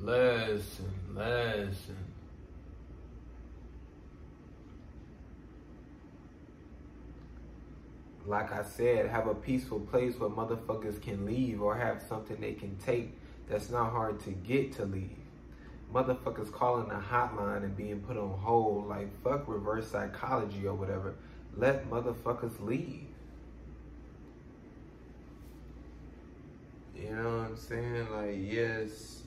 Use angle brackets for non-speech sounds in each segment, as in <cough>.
Listen, listen. Like I said, have a peaceful place where motherfuckers can leave or have something they can take that's not hard to get to leave. Motherfuckers calling a hotline and being put on hold, like fuck reverse psychology or whatever. Let motherfuckers leave. You know what I'm saying? Like, yes,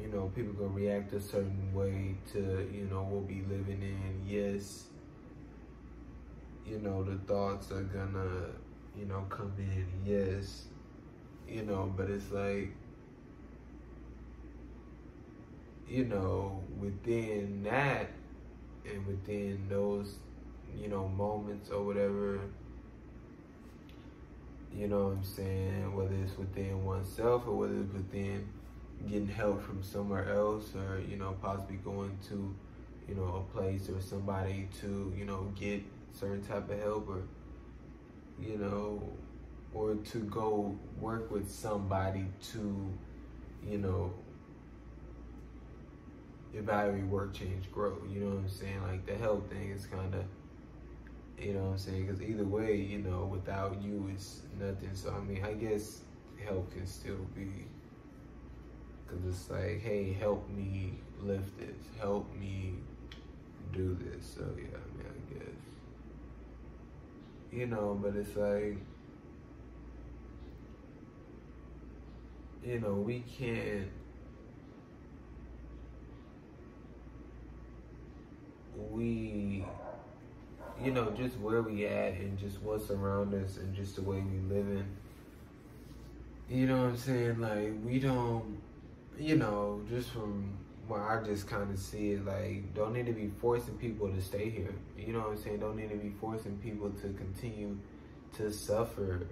you know, people gonna react a certain way to, you know, what we living in. Yes, you know, the thoughts are gonna, you know, come in. Yes, you know, but it's like, you know, within that and within those, you know, moments or whatever, you know what I'm saying, whether it's within oneself or whether it's within getting help from somewhere else or, you know, possibly going to, you know, a place or somebody to, you know, get certain type of help or, you know, or to go work with somebody to, you know, evaluate, work, change, grow. You know what I'm saying? Like the help thing is kind of, you know what I'm saying? Because either way, you know, without you, it's nothing. So, I mean, I guess help can still be, because it's like, hey, help me lift this, help me do this. So, yeah, I mean, I guess. You know, but it's like, you know, we can't we you know just where we at and just what's around us and just the way we live in. you know what i'm saying like we don't you know just from where i just kind of see it like don't need to be forcing people to stay here you know what i'm saying don't need to be forcing people to continue to suffer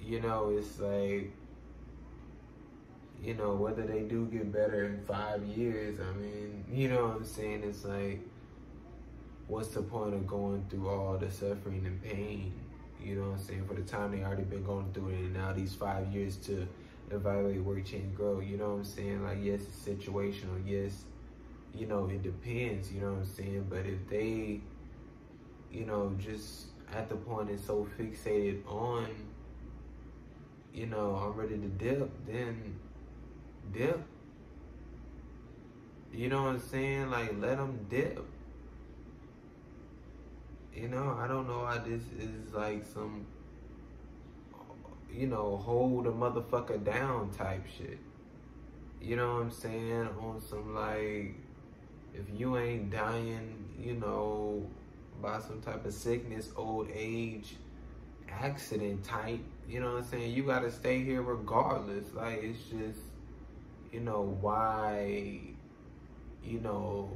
you know it's like you know, whether they do get better in five years, I mean, you know what I'm saying? It's like, what's the point of going through all the suffering and pain? You know what I'm saying? For the time they already been going through it, and now these five years to evaluate, work, change, grow. You know what I'm saying? Like, yes, it's situational. Yes, you know, it depends. You know what I'm saying? But if they, you know, just at the point is so fixated on, you know, I'm ready to dip, then dip. You know what I'm saying? Like, let them dip. You know, I don't know why this is like some, you know, hold a motherfucker down type shit. You know what I'm saying? On some like, if you ain't dying, you know, by some type of sickness, old age, accident type, you know what I'm saying? You gotta stay here regardless. Like, it's just, you know, why, you know,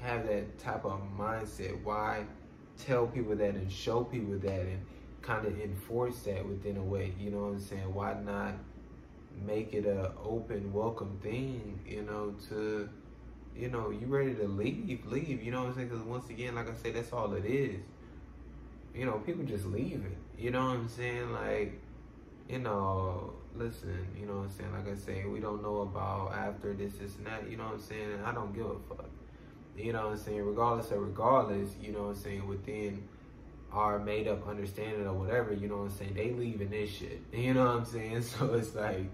have that type of mindset? Why tell people that and show people that and kind of enforce that within a way? You know what I'm saying? Why not make it a open, welcome thing, you know, to, you know, you ready to leave, leave, you know what I'm saying? Because once again, like I said, that's all it is. You know, people just leave it. You know what I'm saying? Like, you know, listen, you know what I'm saying? Like I say, we don't know about after this, this, and that. You know what I'm saying? I don't give a fuck. You know what I'm saying? Regardless of regardless, you know what I'm saying? Within our made up understanding or whatever, you know what I'm saying? They leaving this shit. <laughs> You know what I'm saying? <laughs> So it's like,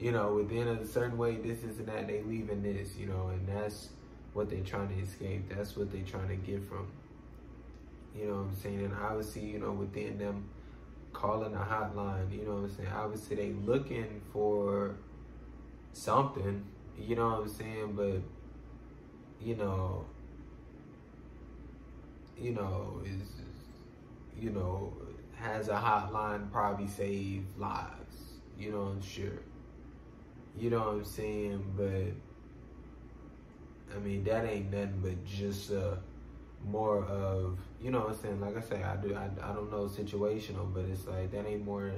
you know, within a certain way, this, is and that, they leaving this, you know, and that's what they trying to escape. That's what they trying to get from. You know what I'm saying? And obviously, you know, within them calling a hotline, you know what I'm saying? Obviously they looking for something, you know what I'm saying? But you know, you know, is you know, has a hotline probably save lives, you know, I'm sure. You know what I'm saying? But I mean that ain't nothing but just uh more of you know what I'm saying like I say I do I, I don't know situational but it's like that ain't more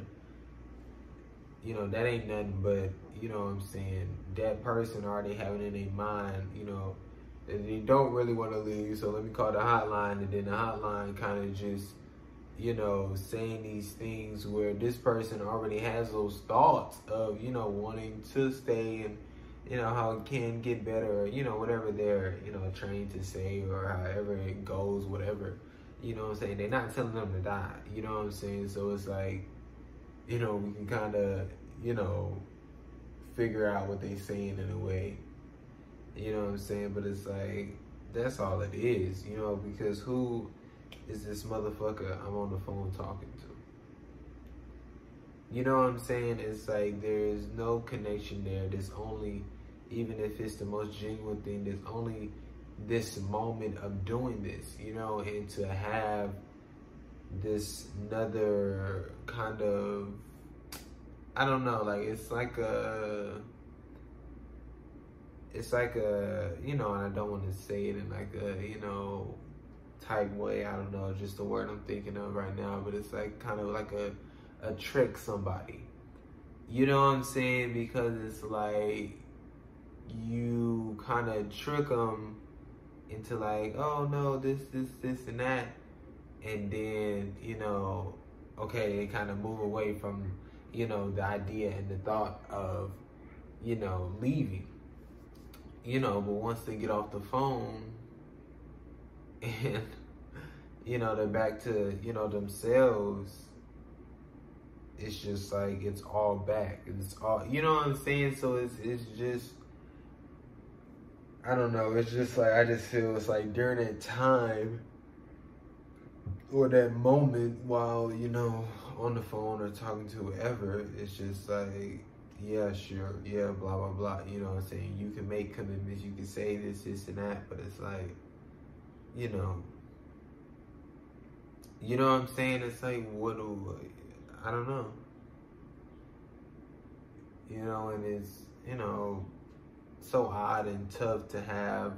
you know that ain't nothing but you know what I'm saying that person already having in their mind you know they don't really want to leave so let me call the hotline and then the hotline kind of just you know, saying these things where this person already has those thoughts of, you know, wanting to stay and, you know, how it can get better, or, you know, whatever they're, you know, trained to say or however it goes, whatever. You know what I'm saying? They're not telling them to die. You know what I'm saying? So it's like, you know, we can kind of, you know, figure out what they're saying in a way. You know what I'm saying? But it's like, that's all it is, you know, because who is this motherfucker I'm on the phone talking to? You know what I'm saying? It's like there's no connection there. There's only, even if it's the most genuine thing, there's only this moment of doing this, you know, and to have this another kind of, I don't know, like it's like a, it's like a, you know, and I don't want to say it in like a, you know, type way. I don't know, just the word I'm thinking of right now, but it's like kind of like a, a trick somebody. You know what I'm saying? Because it's like you kind of trick them into like, oh no, this, this, this, and that, and then you know, okay, they kind of move away from you know the idea and the thought of you know leaving. You know, but once they get off the phone <laughs> and you know they're back to you know themselves. It's just like it's all back. It's all you know what i'm saying? So it's it's just i don't know. It's just like i just feel it's like during that time or that moment while you know on the phone or talking to whoever it's just like yeah sure yeah blah blah blah. You know what i'm saying? You can make commitments. You can say this this and that but it's like you know you know what I'm saying? It's like, what do, I don't know. You know, and it's, you know, so odd and tough to have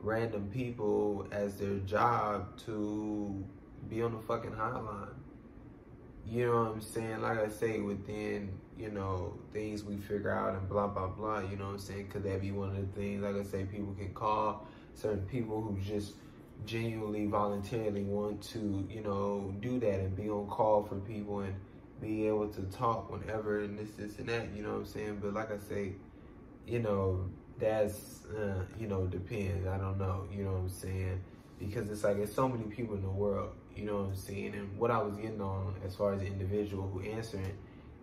random people as their job to be on the fucking hotline. You know what I'm saying? Like I say, within, you know, things we figure out and blah, blah, blah, you know what I'm saying? Could that be one of the things? Like I say, people can call certain people who just genuinely voluntarily want to, you know, do that and be on call for people and be able to talk whenever and this, this, and that, you know what I'm saying? But like I say, you know, that's, uh, you know, depends. I don't know, you know what I'm saying? Because it's like, there's so many people in the world, you know what I'm saying? And what I was getting on as far as the individual who answering,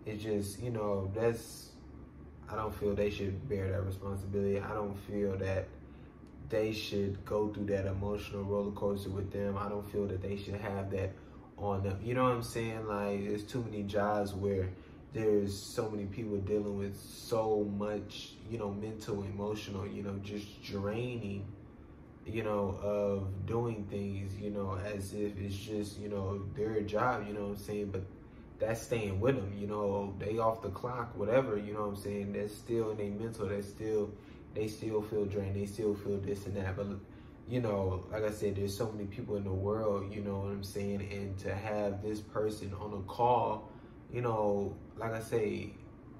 it's just, you know, that's, I don't feel they should bear that responsibility. I don't feel that they should go through that emotional roller coaster with them. I don't feel that they should have that on them. You know what I'm saying? Like, there's too many jobs where there's so many people dealing with so much, you know, mental, emotional, you know, just draining, you know, of doing things, you know, as if it's just, you know, their job, you know what I'm saying? But that's staying with them, you know, they off the clock, whatever, you know what I'm saying? That's still in their mental, that's still they still feel drained. They still feel this and that. But you know, like I said, there's so many people in the world. You know what I'm saying? And to have this person on a call, you know, like I say,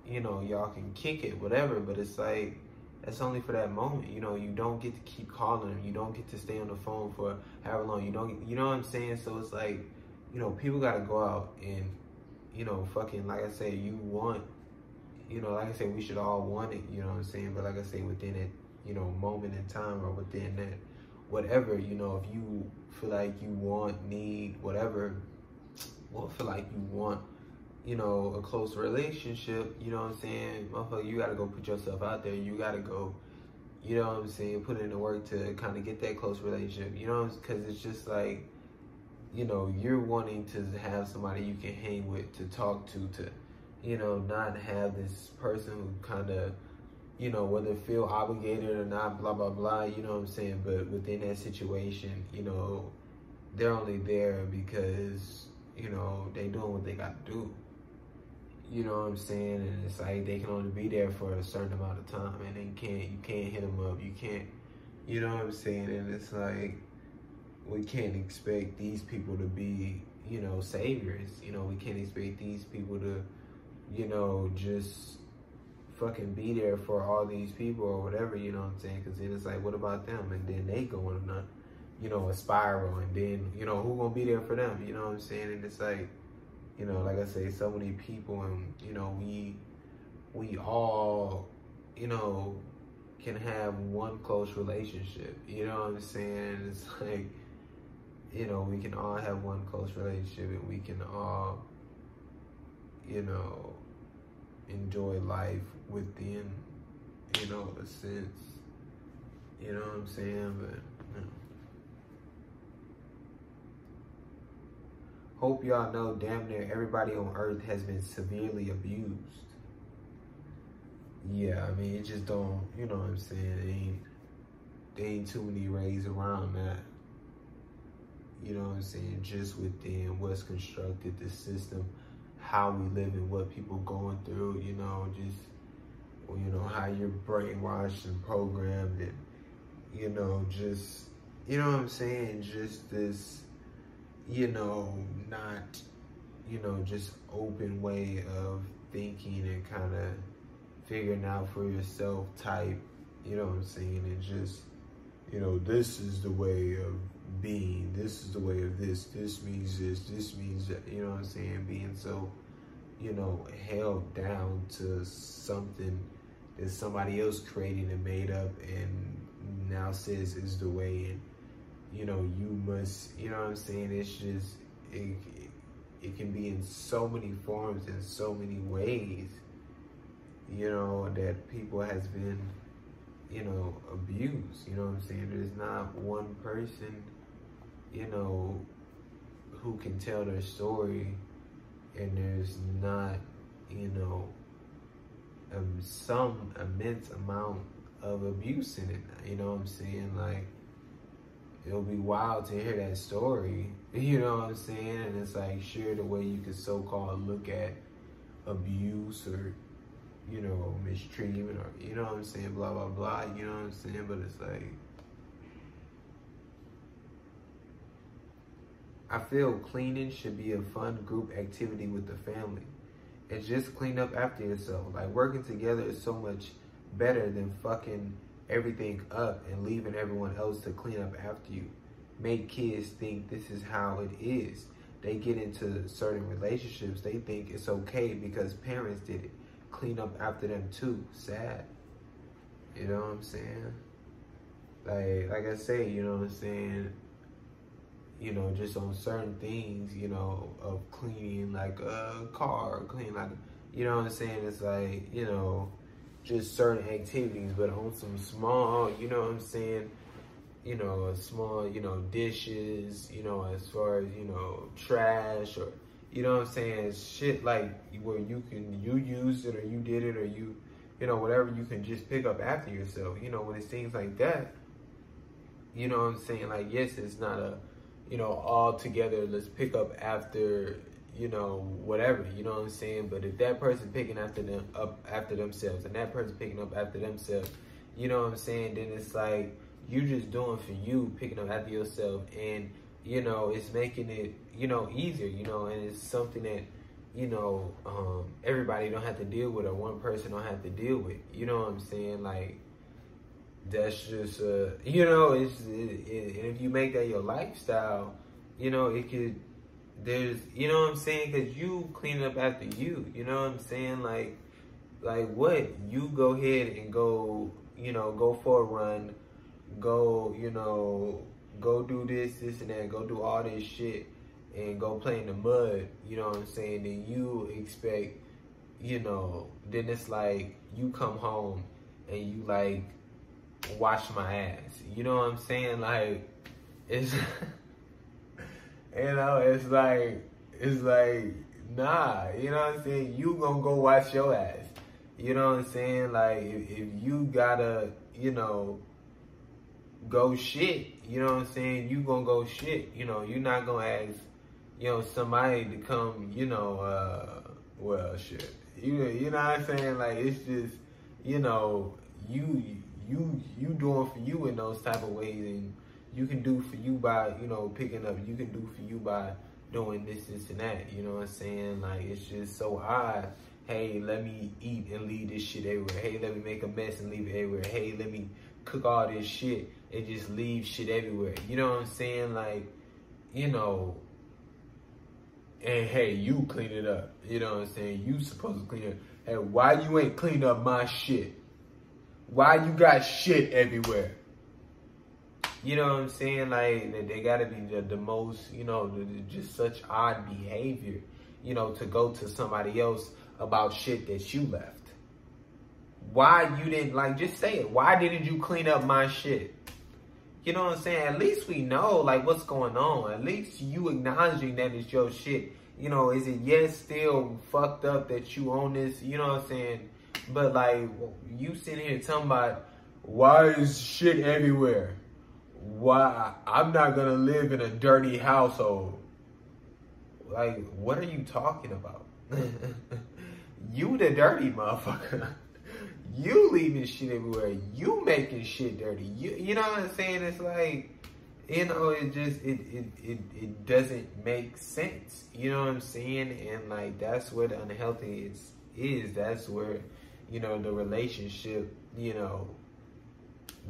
you know, y'all can kick it, whatever. But it's like that's only for that moment. You know, you don't get to keep calling them. You don't get to stay on the phone for however long. You don't. You know what I'm saying? So it's like, you know, people got to go out and, you know, fucking like I said, you want you know, like I said, we should all want it, you know what I'm saying? But like I say, within it, you know, moment in time or within that, whatever, you know, if you feel like you want, need, whatever, well, feel like you want, you know, a close relationship, you know what I'm saying? Motherfucker, you gotta go put yourself out there. You gotta go, you know what I'm saying, put in the work to kind of get that close relationship, you know, because it's just like, you know, you're wanting to have somebody you can hang with, to talk to, to you know, not have this person who kind of, you know, whether feel obligated or not, blah, blah, blah, you know what I'm saying? But within that situation, you know, they're only there because, you know, they doing what they got to do. You know what I'm saying? And it's like they can only be there for a certain amount of time and they can't, you can't hit them up. You can't, you know what I'm saying? And it's like, we can't expect these people to be, you know, saviors. You know, we can't expect these people to, you know, just fucking be there for all these people or whatever, you know what I'm saying? Because then it's like, what about them? And then they going on, you know, a spiral and then, you know, who gonna be there for them? You know what I'm saying? And it's like, you know, like I say, so many people and, you know, we, we all, you know, can have one close relationship. You know what I'm saying? <laughs> It's like, you know, we can all have one close relationship and we can all, you know, enjoy life within, you know, a sense. You know what I'm saying? But, you know. Hope y'all know damn near everybody on earth has been severely abused. Yeah, I mean, it just don't, you know what I'm saying? It ain't, there ain't too many rays around that. You know what I'm saying? Just within what's constructed, the system, how we live and what people going through, you know, just, you know, how you're brainwashed and programmed and, you know, just, you know what I'm saying? Just this, you know, not, you know, just open way of thinking and kind of figuring out for yourself type, you know what I'm saying? And just, you know, this is the way of being, this is the way of this, this means this, this means that, you know what I'm saying? Being so, you know, held down to something that somebody else created and made up and now says is the way and you know you must you know what i'm saying? It's just it, it can be in so many forms in so many ways you know that people has been you know abused you know what i'm saying? There's not one person you know who can tell their story and there's not you know um, some immense amount of abuse in it you know what i'm saying like it'll be wild to hear that story. <laughs> You know what I'm saying? And it's like, sure, the way you could so called look at abuse or, you know, mistreatment or, you know what I'm saying, blah, blah, blah. You know what I'm saying? But it's like, I feel cleaning should be a fun group activity with the family. And just clean up after yourself. Like, working together is so much better than fucking everything up and leaving everyone else to clean up after you. Make kids think this is how it is. They get into certain relationships, they think it's okay because parents did it. Clean up after them too. Sad. You know what I'm saying? Like like I say, you know what I'm saying? You know, just on certain things, you know, of cleaning like a car, clean like you know what I'm saying? It's like, you know, just certain activities, but on some small, you know what I'm saying? You know, small, you know, dishes, you know, as far as, you know, trash or, you know what I'm saying? Shit like where you can, you use it or you did it or you, you know, whatever you can just pick up after yourself. You know, when it's things like that, you know what I'm saying? Like, yes, it's not a, you know, all together, let's pick up after you know, whatever, you know what I'm saying? But if that person picking after them up after themselves and that person picking up after themselves, you know what I'm saying? Then it's like you just doing for you, picking up after yourself and you know, it's making it, you know, easier, you know, and it's something that, you know, um, everybody don't have to deal with or one person don't have to deal with. You know what I'm saying? Like that's just uh you know, it's it, it, and if you make that your lifestyle, you know, it could there's you know what I'm saying? Because you clean up after you you know what I'm saying? Like like what? You go ahead and go you know go for a run go you know go do this this and that go do all this shit and go play in the mud you know what I'm saying? Then you expect you know then it's like you come home and you like wash my ass you know what I'm saying like it's <laughs> You know, it's like it's like nah. You know what I'm saying? You gonna go wash your ass. You know what I'm saying? Like if, if you gotta, you know, go shit. You know what I'm saying? You gonna go shit. You know, you're not gonna ask, you know, somebody to come. You know, uh, well, shit. You you know what I'm saying? Like it's just, you know, you you you doing for you in those type of ways and you can do for you by, you know, picking up. You can do for you by doing this, this, and that. You know what I'm saying? Like, it's just so odd. Hey, let me eat and leave this shit everywhere. Hey, let me make a mess and leave it everywhere. Hey, let me cook all this shit and just leave shit everywhere. You know what I'm saying? Like, you know, and hey, you clean it up. You know what I'm saying? You supposed to clean it. Hey, why you ain't clean up my shit? Why you got shit everywhere? You know what I'm saying? Like they gotta be the, the most, you know, just such odd behavior, you know, to go to somebody else about shit that you left. Why you didn't like just say it? Why didn't you clean up my shit? You know what I'm saying? At least we know like what's going on. At least you acknowledging that it's your shit. You know, is it yes still fucked up that you own this? You know what I'm saying? But like you sitting here talking about why is shit everywhere? Why I'm not gonna live in a dirty household. Like, what are you talking about? <laughs> you the dirty motherfucker. <laughs> you leaving shit everywhere. You making shit dirty. You you know what I'm saying? It's like you know, it just it it it, it doesn't make sense. You know what I'm saying? And like that's what unhealthy is is. That's where, you know, the relationship, you know,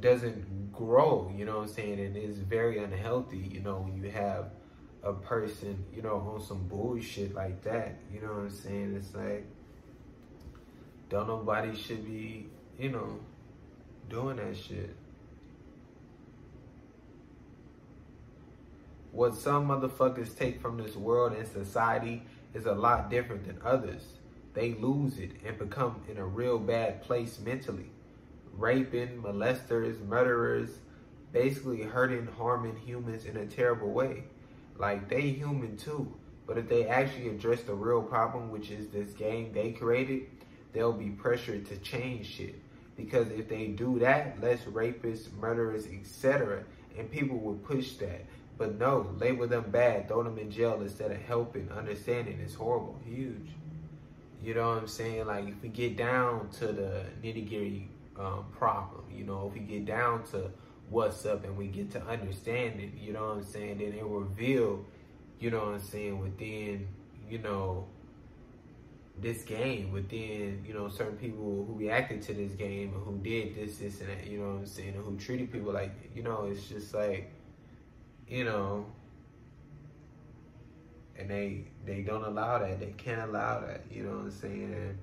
doesn't grow, you know what I'm saying? And it's very unhealthy, you know, when you have a person, you know, on some bullshit like that. You know what I'm saying? It's like don't nobody should be, you know, doing that shit. What some motherfuckers take from this world and society is a lot different than others. They lose it and become in a real bad place mentally. Raping, molesters, murderers, basically hurting, harming humans in a terrible way. Like they human too. But if they actually address the real problem, which is this game they created, they'll be pressured to change shit. Because if they do that, less rapists, murderers, etc., and people will push that. But no, label them bad, throw them in jail instead of helping, understanding. It's horrible, huge. You know what I'm saying? Like if we get down to the nitty gritty um, problem, you know, if we get down to what's up and we get to understand it, you know what I'm saying? Then it will reveal, you know what I'm saying, within, you know, this game within, you know, certain people who reacted to this game and who did this, this, and that, you know what I'm saying, and who treated people like, you know, it's just like, you know, and they they don't allow that. They can't allow that. You know what I'm saying?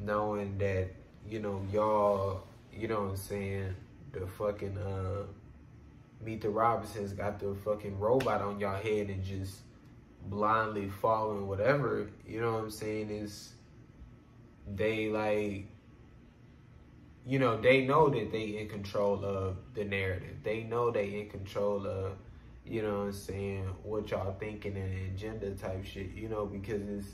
Knowing that, you know, y'all, you know what I'm saying, the fucking uh Meet the Robinsons got the fucking robot on y'all head and just blindly following whatever, you know what I'm saying, is they like you know, they know that they in control of the narrative. They know they in control of, you know what I'm saying, what y'all thinking and agenda type shit, you know, because it's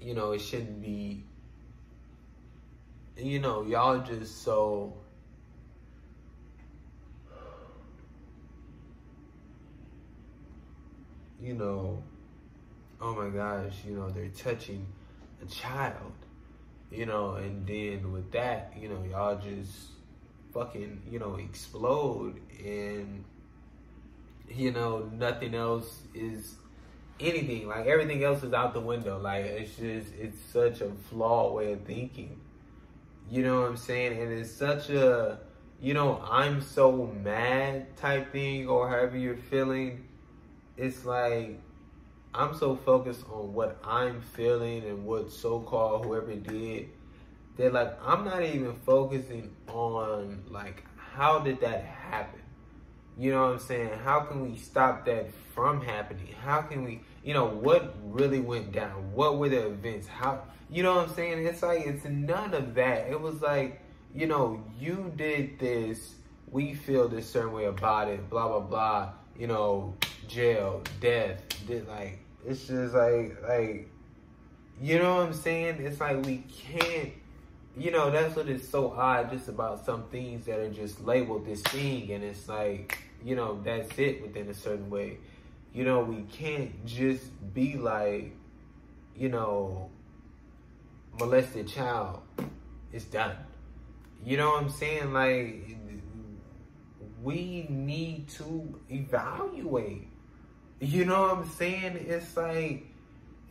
you know, it shouldn't be you know, y'all just so you know, oh my gosh, you know, they're touching a child, you know, and then with that, you know, y'all just fucking, you know, explode and, you know, nothing else is anything. Like everything else is out the window. Like it's just, it's such a flawed way of thinking. You know what I'm saying? And it's such a, you know, I'm so mad type thing or however you're feeling it's like I'm so focused on what I'm feeling and what so-called whoever did that like I'm not even focusing on like how did that happen? You know what I'm saying? How can we stop that from happening? How can we, you know, what really went down? What were the events? How, you know what I'm saying? It's like, it's none of that. It was like, you know, you did this, we feel this certain way about it, blah, blah, blah you know, jail, death, did like it's just like like you know what I'm saying? It's like we can't you know, that's what is so odd just about some things that are just labeled this thing and it's like, you know, that's it within a certain way. You know, we can't just be like, you know, molested child. It's done. You know what I'm saying? Like we need to evaluate. You know what I'm saying? It's like,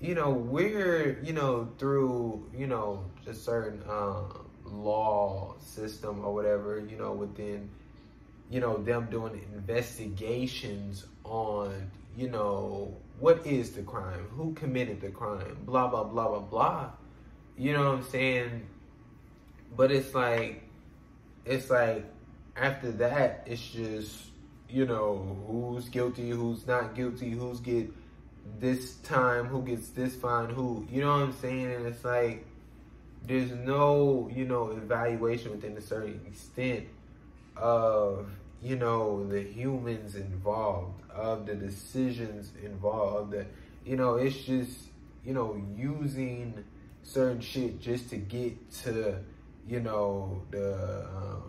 you know, we're, you know, through, you know, just certain um, law system or whatever, you know, within, you know, them doing investigations on, you know, what is the crime, who committed the crime, blah, blah, blah, blah, blah. You know what I'm saying? But it's like, it's like, after that, it's just, you know, who's guilty, who's not guilty, who's get this time, who gets this fine, who, you know what I'm saying? And it's like, there's no, you know, evaluation within a certain extent of, you know, the humans involved, of the decisions involved, that, you know, it's just, you know, using certain shit just to get to, you know, the, um,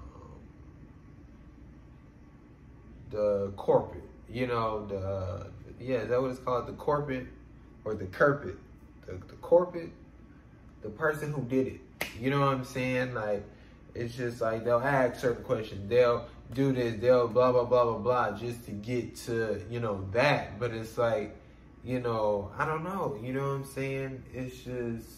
the corporate, you know, the, yeah, is that what it's called? The corporate or the carpet? The, the corporate the person who did it. You know what I'm saying? Like, it's just like they'll ask certain questions. They'll do this. They'll blah blah blah blah blah just to get to you know that. But it's like, you know, I don't know. You know what I'm saying? It's just,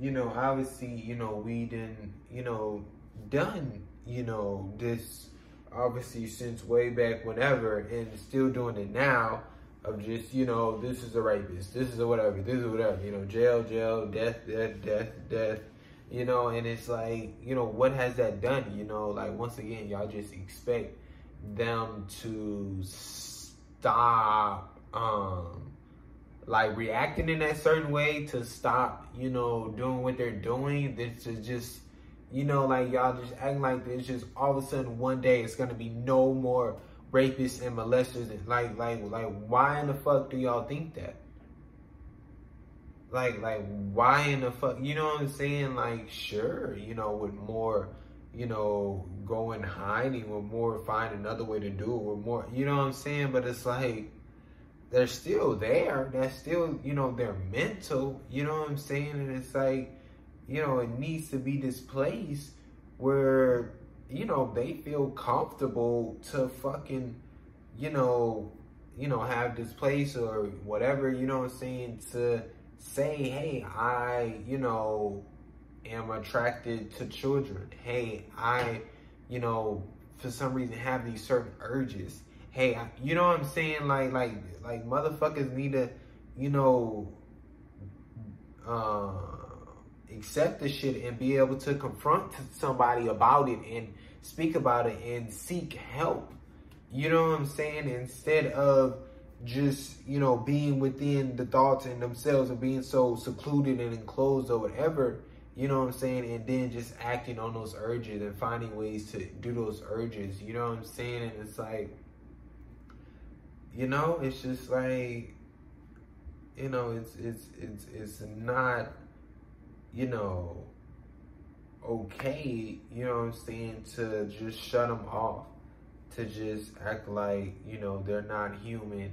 you know, obviously, you know, we didn't, you know, done, you know, this obviously since way back whenever, and still doing it now of just, you know, this is a rapist, this is a whatever, this is whatever, you know, jail, jail, death, death, death, death, you know, and it's like, you know, what has that done? You know, like once again, y'all just expect them to stop um like reacting in that certain way to stop, you know, doing what they're doing. This is just you know, like y'all just acting like there's just all of a sudden one day it's gonna be no more rapists and molesters like like like why in the fuck do y'all think that? Like like why in the fuck you know what I'm saying? Like sure, you know, with more, you know, going hiding with more find another way to do it with more you know what I'm saying? But it's like they're still there. That's still, you know, they're mental, you know what I'm saying? And it's like, you know, it needs to be this place where you know, they feel comfortable to fucking, you know, you know, have this place or whatever, you know what I'm saying, to say, hey, I, you know, am attracted to children. Hey, I, you know, for some reason have these certain urges. Hey, I, you know what I'm saying? Like, like, like motherfuckers need to, you know, uh, accept the shit and be able to confront somebody about it and speak about it and seek help. You know what I'm saying? Instead of just, you know, being within the thoughts and themselves and being so secluded and enclosed or whatever, you know what I'm saying? And then just acting on those urges and finding ways to do those urges, you know what I'm saying? And it's like, you know, it's just like, you know, it's, it's, it's, it's not, you know, okay, you know what I'm saying, to just shut them off, to just act like, you know, they're not human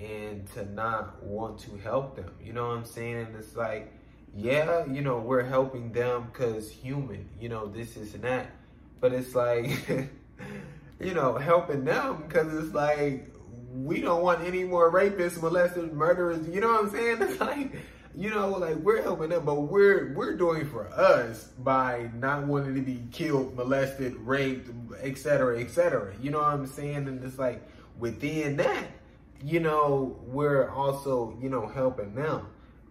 and to not want to help them. You know what I'm saying? And it's like, yeah, you know, we're helping them because human, you know, this, is and that. But it's like, <laughs> you know, helping them because it's like, we don't want any more rapists, molesters, murderers. You know what I'm saying? <laughs> It's like, you know, like we're helping them, but we're we're doing for us by not wanting to be killed, molested, raped, etc., etc. You know what I'm saying? And it's like within that, you know, we're also you know helping them.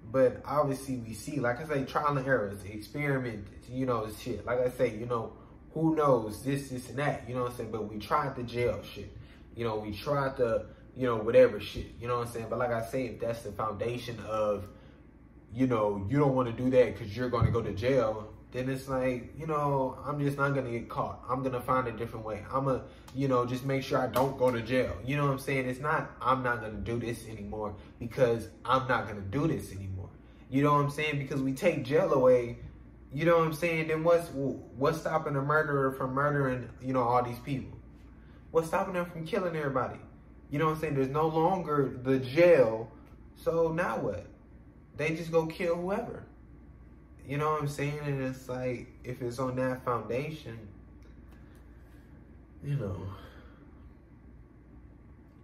But obviously, we see, like I say, trial and errors, experiment, you know, shit. Like I say, you know, who knows this, this, and that. You know what I'm saying? But we tried the jail shit. You know, we tried the, you know, whatever shit. You know what I'm saying? But like I say, if that's the foundation of you know, you don't want to do that because you're going to go to jail, then it's like, you know, I'm just not going to get caught. I'm going to find a different way. I'm going to, you know, just make sure I don't go to jail. You know what I'm saying? It's not, I'm not going to do this anymore because I'm not going to do this anymore. You know what I'm saying? Because we take jail away, you know what I'm saying? Then what's, what's stopping a murderer from murdering, you know, all these people? What's stopping them from killing everybody? You know what I'm saying? There's no longer the jail. So now what? they just go kill whoever. You know what I'm saying? And it's like, if it's on that foundation, you know,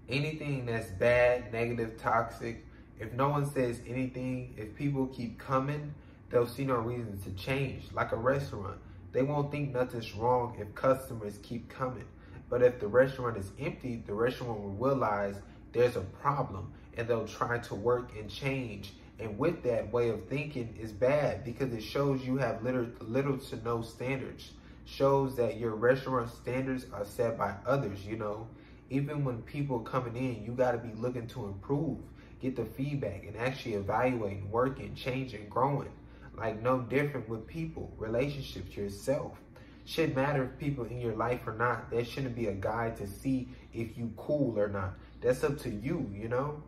anything that's bad, negative, toxic, if no one says anything, if people keep coming, they'll see no reason to change. Like a restaurant, they won't think nothing's wrong if customers keep coming. But if the restaurant is empty, the restaurant will realize there's a problem and they'll try to work and change. And with that way of thinking is bad because it shows you have little, little to no standards. Shows that your restaurant standards are set by others, you know. Even when people coming in, you got to be looking to improve, get the feedback, and actually evaluating, working, changing, growing. Like no different with people, relationships, yourself. Shouldn't matter if people in your life or not. There shouldn't be a guide to see if you cool or not. That's up to you, you know.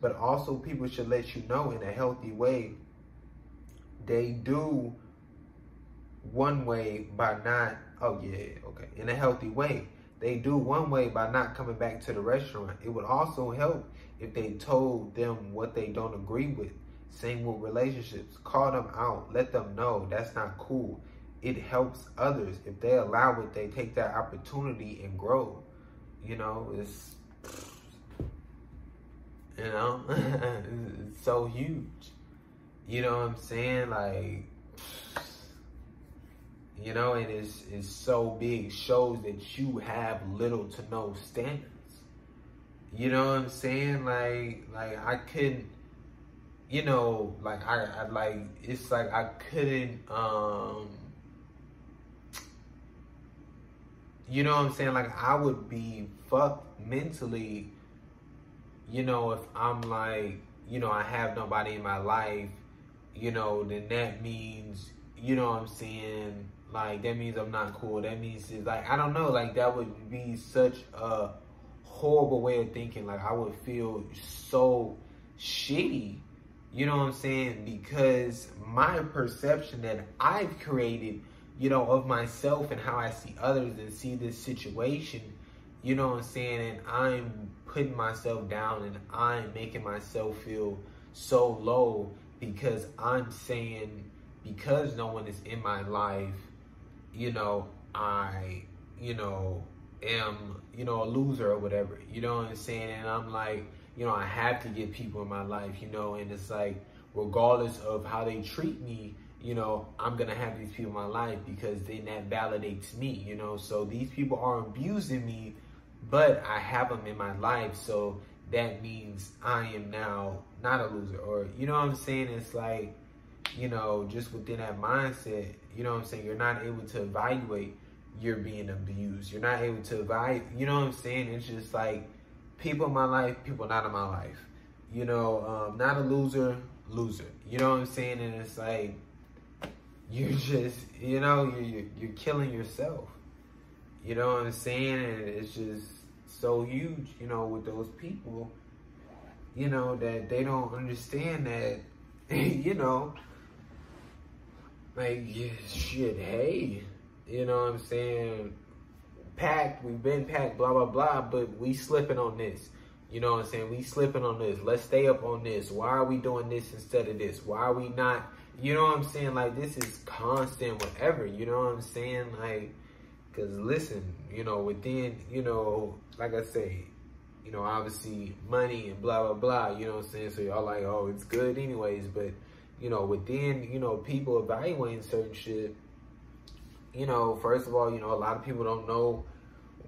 But also people should let you know in a healthy way. They do one way by not. Oh yeah, okay. In a healthy way they do one way by not coming back to the restaurant. It would also help if they told them what they don't agree with. Same with relationships. Call them out. Let them know that's not cool. It helps others. If they allow it, they take that opportunity and grow. You know, it's you know, <laughs> it's so huge. You know what I'm saying? Like you know, and it's, it's so big, shows that you have little to no standards. You know what I'm saying? Like, like I couldn't, you know, like I, I like, it's like I couldn't, um, you know what I'm saying? Like I would be fucked mentally, you know, if I'm like, you know, I have nobody in my life, you know, then that means, you know what I'm saying? Like that means I'm not cool. That means it's like I don't know. Like that would be such a horrible way of thinking. Like I would feel so shitty. You know what I'm saying? Because my perception that I've created, you know, of myself and how I see others and see this situation, you know what I'm saying? And I'm putting myself down and I'm making myself feel so low because I'm saying because no one is in my life you know, I, you know, am, you know, a loser or whatever. You know what I'm saying? And I'm like, you know, I have to get people in my life, you know, and it's like, regardless of how they treat me, you know, I'm gonna have these people in my life because then that validates me, you know. So these people are abusing me, but I have them in my life, so that means I am now not a loser, or you know what I'm saying? It's like you know, just within that mindset, you know what I'm saying, you're not able to evaluate you're being abused. You're not able to evaluate, you know what I'm saying? It's just like people in my life, people not in my life. You know, um, not a loser, loser. You know what I'm saying? And it's like, you're <laughs> just, you know, you're, you're killing yourself. You know what I'm saying? And it's just so huge, you know, with those people, you know, that they don't understand that, <laughs> you know, like, shit, hey, you know what I'm saying? Packed, we've been packed, blah, blah, blah, but we slipping on this. You know what I'm saying? We slipping on this. Let's stay up on this. Why are we doing this instead of this? Why are we not? You know what I'm saying? Like, this is constant, whatever. You know what I'm saying? Like, because listen, you know, within, you know, like I say, you know, obviously money and blah, blah, blah. You know what I'm saying? So y'all like, oh, it's good anyways. But you know, within, you know, people evaluating certain shit, you know, first of all, you know, a lot of people don't know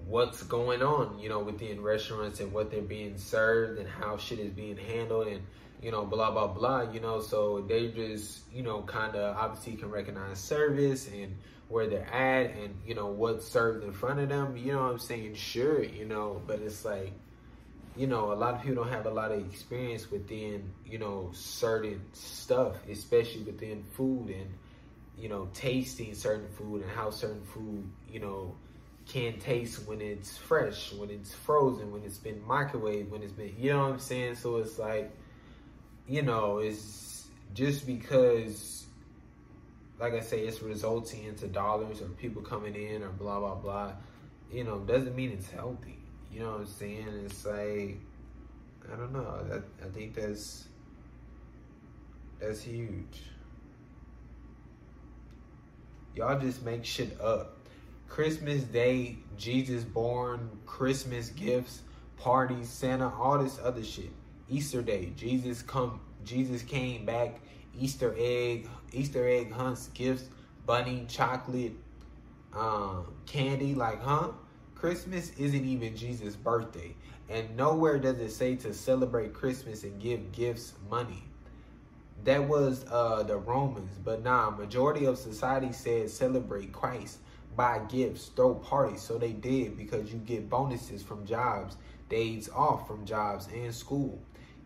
what's going on, you know, within restaurants and what they're being served and how shit is being handled and, you know, blah, blah, blah, you know, so they just, you know, kind of obviously can recognize service and where they're at and, you know, what's served in front of them, you know what I'm saying? Sure, you know, but it's like, you know, a lot of people don't have a lot of experience within, you know, certain stuff, especially within food and, you know, tasting certain food and how certain food, you know, can taste when it's fresh, when it's frozen, when it's been microwaved, when it's been, you know what I'm saying? So it's like, you know, it's just because, like I say, it's resulting into dollars or people coming in or blah, blah, blah, you know, doesn't mean it's healthy. You know what I'm saying? It's like I don't know. I, I think that's that's huge. Y'all just make shit up. Christmas Day, Jesus born, Christmas gifts, parties, Santa, all this other shit. Easter Day, Jesus come Jesus came back Easter egg, Easter egg hunts, gifts, bunny, chocolate, um, candy. Like, huh? Christmas isn't even Jesus' birthday. And nowhere does it say to celebrate Christmas and give gifts money. That was uh, the Romans. But nah, majority of society said celebrate Christ, buy gifts, throw parties. So they did because you get bonuses from jobs, days off from jobs and school.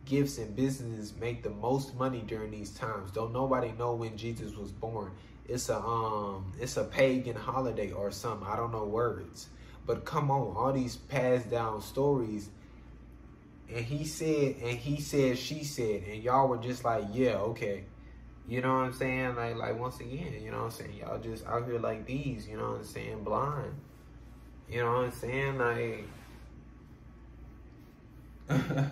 Gifts and businesses make the most money during these times. Don't nobody know when Jesus was born. It's a um it's a pagan holiday or something. I don't know words. But come on, all these passed down stories. And he said, and he said, she said, and y'all were just like, yeah, okay. You know what I'm saying? Like, like once again, you know what I'm saying? Y'all just out here like these, you know what I'm saying? Blind. You know what I'm saying? Like, <laughs>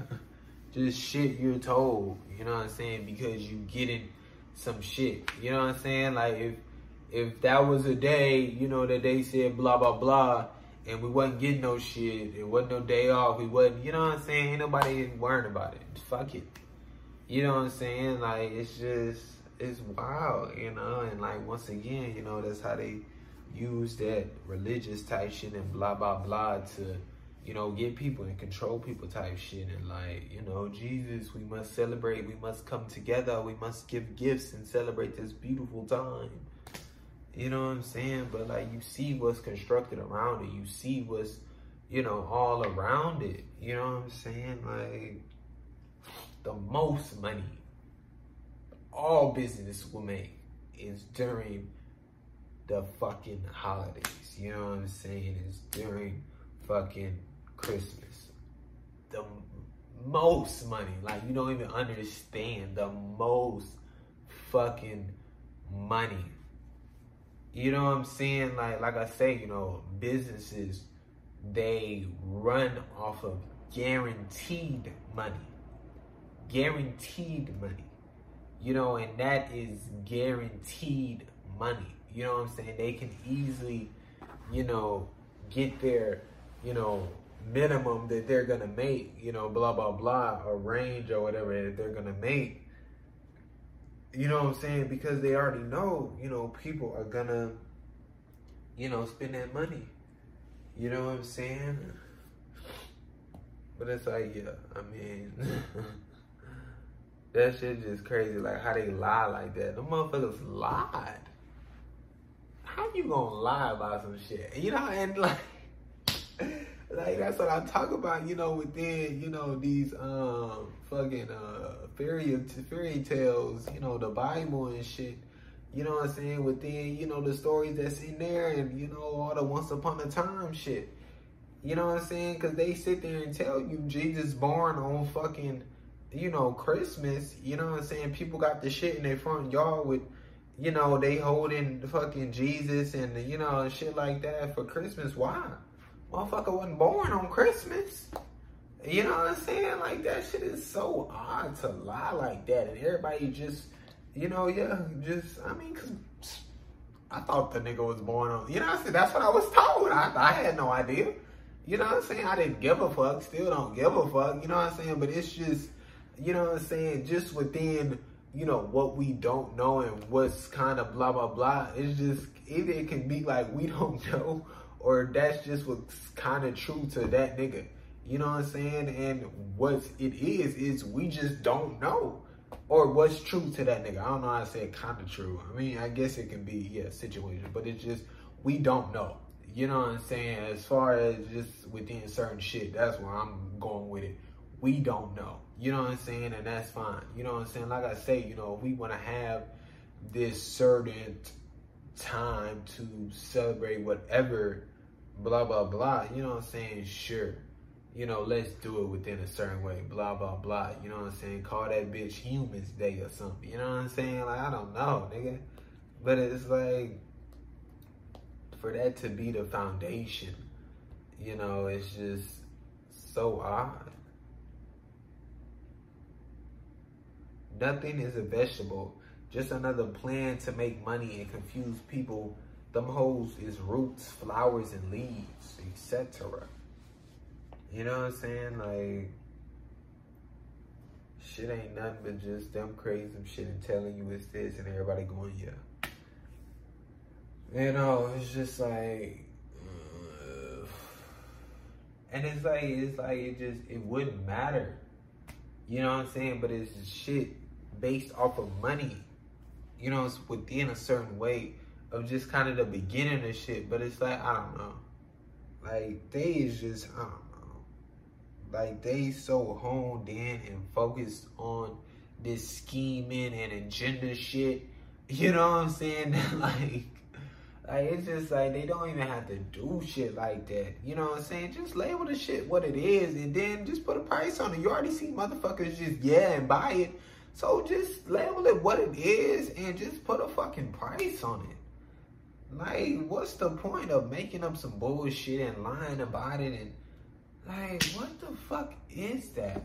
just shit you're told. You know what I'm saying? Because you getting some shit. You know what I'm saying? Like, if if that was a day, you know, that they said blah blah blah, and we wasn't getting no shit. It wasn't no day off. We wasn't, you know what I'm saying? Ain't nobody worrying about it. Fuck it. You know what I'm saying? Like it's just it's wild, you know. And like once again, you know that's how they use that religious type shit and blah blah blah to you know get people and control people type shit and like you know Jesus, we must celebrate. We must come together. We must give gifts and celebrate this beautiful time. You know what I'm saying? But like you see what's constructed around it. You see what's, you know, all around it. You know what I'm saying? Like the most money all business will make is during the fucking holidays. You know what I'm saying? It's during fucking Christmas. The most money, like you don't even understand the most fucking money you know what I'm saying? Like like I say, you know, businesses they run off of guaranteed money. Guaranteed money. You know, and that is guaranteed money. You know what I'm saying? They can easily, you know, get their, you know, minimum that they're gonna make, you know, blah blah blah, a range or whatever that they're gonna make you know what I'm saying? Because they already know, you know, people are gonna, you know, spend that money. You know what I'm saying? But it's like, yeah, I mean, <laughs> that shit just crazy. Like how they lie like that. The motherfuckers lied. How you gonna lie about some shit? You know, and like, like that's what I talk about. You know, within you know these um fucking uh fairy fairy tales, you know, the Bible and shit. You know what I'm saying? Within, you know, the stories that's in there and, you know, all the once upon a time shit. You know what I'm saying? Because they sit there and tell you Jesus born on fucking, you know, Christmas. You know what I'm saying? People got the shit in their front yard with, you know, they holding fucking Jesus and, you know, shit like that for Christmas. Why? Motherfucker wasn't born on Christmas. You know what I'm saying? Like that shit is so odd to lie like that, and everybody just, you know, yeah, just I mean, cause I thought the nigga was born on. You know what I'm saying? That's what I was told. I, I had no idea. You know what I'm saying? I didn't give a fuck. Still don't give a fuck. You know what I'm saying? But it's just, you know what I'm saying? Just within, you know, what we don't know and what's kind of blah blah blah. It's just either it can be like we <laughs> don't know, or that's just what's kind of true to that nigga. You know what I'm saying? And what it is, is we just don't know. Or what's true to that nigga. I don't know how to say it kind of true. I mean, I guess it can be, yeah, situation. But it's just, we don't know. You know what I'm saying? As far as just within certain shit, that's where I'm going with it. We don't know. You know what I'm saying? And that's fine. You know what I'm saying? Like I say, you know, we want to have this certain time to celebrate whatever, blah, blah, blah. You know what I'm saying? Sure you know, let's do it within a certain way, blah, blah, blah. You know what I'm saying? Call that bitch Humans Day or something. You know what I'm saying? Like, I don't know, nigga. But it's like, for that to be the foundation, you know, it's just so odd. Nothing is a vegetable. Just another plan to make money and confuse people. Them hoes is roots, flowers, and leaves, etc. You know what I'm saying? Like, shit ain't nothing but just them crazy shit and telling you it's this and everybody going, yeah. You know, it's just like, <sighs> and it's like, it's like, it just, it wouldn't matter. You know what I'm saying? But it's shit based off of money. You know, it's within a certain way of just kind of the beginning of shit. But it's like, I don't know. Like, they is just, I don't know. Like they so honed in and focused on this scheming and agenda shit. <laughs> You know what I'm saying? <laughs> like, like it's just like they don't even have to do shit like that. You know what I'm saying? Just label the shit what it is and then just put a price on it. You already see motherfuckers just yeah and buy it. So just label it what it is and just put a fucking price on it. Like, what's the point of making up some bullshit and lying about it and like, what the fuck is that?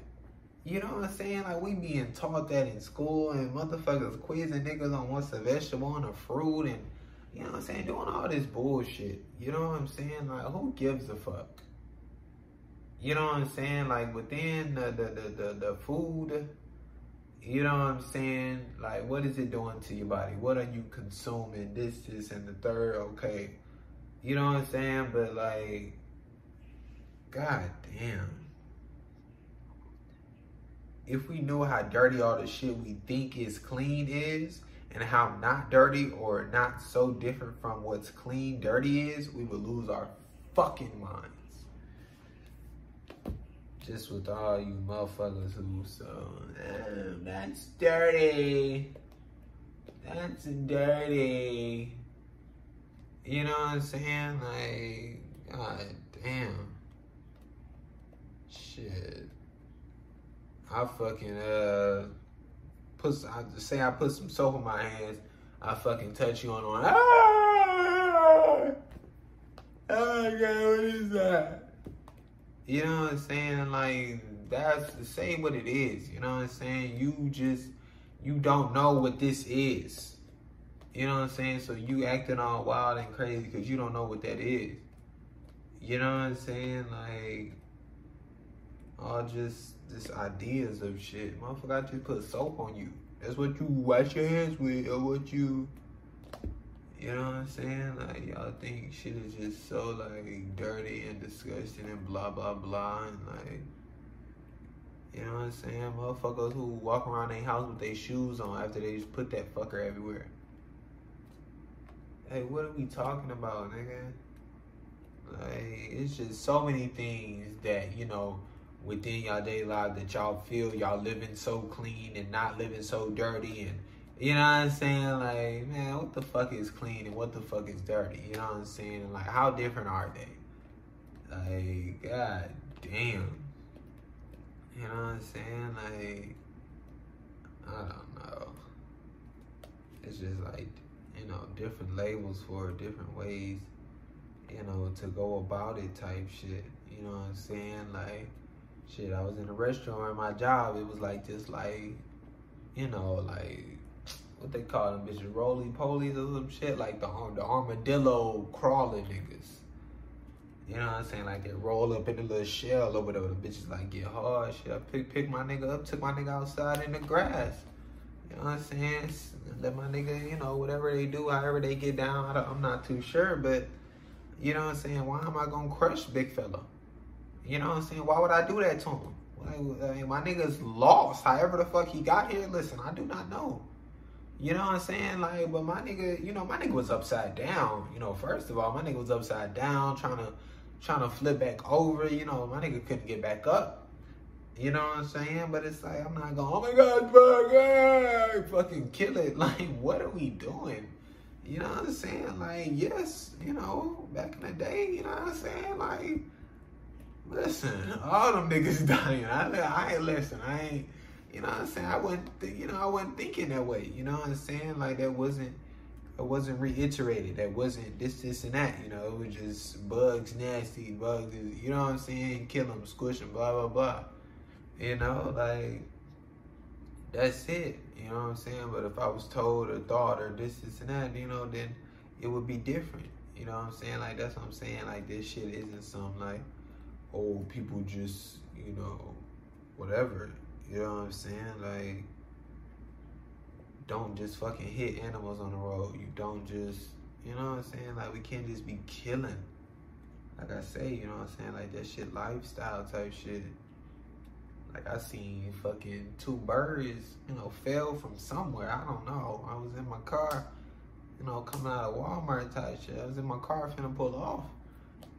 You know what I'm saying? Like, we being taught that in school and motherfuckers quizzing niggas on what's a vegetable and a fruit and, you know what I'm saying? Doing all this bullshit. You know what I'm saying? Like, who gives a fuck? You know what I'm saying? Like, within the, the, the, the, the food, you know what I'm saying? Like, what is it doing to your body? What are you consuming? This, this, and the third, okay. You know what I'm saying? But, like, God damn. If we knew how dirty all the shit we think is clean is, and how not dirty or not so different from what's clean dirty is, we would lose our fucking minds. Just with all you motherfuckers who so, damn, that's dirty. That's dirty. You know what I'm saying? Like, god damn. Shit. I fucking uh put I say I put some soap in my hands. I fucking touch you on one. Ah! Oh god, what is that? You know what I'm saying? Like that's the same what it is. You know what I'm saying? You just you don't know what this is. You know what I'm saying? So you acting all wild and crazy because you don't know what that is. You know what I'm saying? Like all just just ideas of shit. Motherfucker, I just put soap on you. That's what you wash your hands with, or what you, you know what I'm saying? Like y'all think shit is just so like dirty and disgusting and blah blah blah and like, you know what I'm saying? Motherfuckers who walk around their house with their shoes on after they just put that fucker everywhere. Hey, what are we talking about, nigga? Like, it's just so many things that you know within y'all day life that y'all feel y'all living so clean and not living so dirty and you know what I'm saying? Like, man, what the fuck is clean and what the fuck is dirty? You know what I'm saying? Like, how different are they? Like, god damn. You know what I'm saying? Like, I don't know. It's just like, you know, different labels for different ways, you know, to go about it type shit. You know what I'm saying? Like, shit, I was in a restaurant my job. It was like just like, you know, like what they call them bitches, roly polies or some shit, like the the armadillo crawling niggas. You know what I'm saying? Like they roll up in a little shell or whatever. The bitches like get hard. Shit, I pick pick my nigga up, took my nigga outside in the grass. You know what I'm saying? Let my nigga, you know, whatever they do, however they get down. I am not too sure, but you know what I'm saying? Why am I gonna crush big fella? You know what I'm saying? Why would I do that to him? Like, I mean, my nigga's lost. However the fuck he got here, listen, I do not know. You know what I'm saying? Like, but my nigga, you know, my nigga was upside down. You know, first of all, my nigga was upside down, trying to trying to flip back over. You know, my nigga couldn't get back up. You know what I'm saying? But it's like I'm not going. Oh my god, fuck, fucking kill it. <laughs> Like, what are we doing? You know what I'm saying? Like, yes, you know, back in the day, you know what I'm saying? Like Listen, all them niggas <laughs> dying. I, I ain't listen. I ain't. You know what I'm saying? I wasn't. Th- you know, I wasn't thinking that way. You know what I'm saying? Like that wasn't. It wasn't reiterated. That wasn't this, this, and that. You know, it was just bugs, nasty bugs. You know what I'm saying? Kill them, squish them, blah blah blah. You know, like that's it. You know what I'm saying? But if I was told or thought or this, this, and that, you know, then it would be different. You know what I'm saying? Like that's what I'm saying. Like this shit isn't some like old people just, you know, whatever. You know what I'm saying? Like, don't just fucking hit animals on the road. You don't just, you know what I'm saying? Like, we can't just be killing. Like I say, you know what I'm saying? Like, that shit lifestyle type shit. Like, I seen fucking two birds, you know, fell from somewhere. I don't know. I was in my car, you know, coming out of Walmart type shit. I was in my car finna pull off.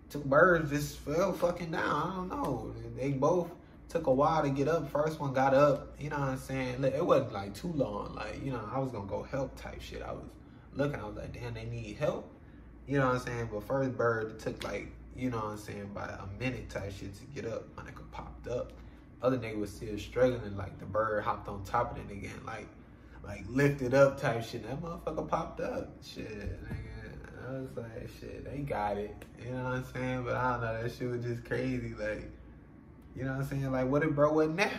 Two birds just fell fucking down. I don't know. They both took a while to get up. First one got up, you know what I'm saying? It wasn't like too long. Like, you know, I was gonna go help type shit. I was looking, I was like, damn, they need help. You know what I'm saying? But first bird, took like, you know what I'm saying, by a minute type shit to get up. My nigga popped up. Other nigga was still struggling, like the bird hopped on top of it again, like like lifted up type shit. That motherfucker popped up. Shit, nigga. I was like, shit, they got it. You know what I'm saying? But I don't know, that shit was just crazy. Like, you know what I'm saying? Like, what if bro wasn't there?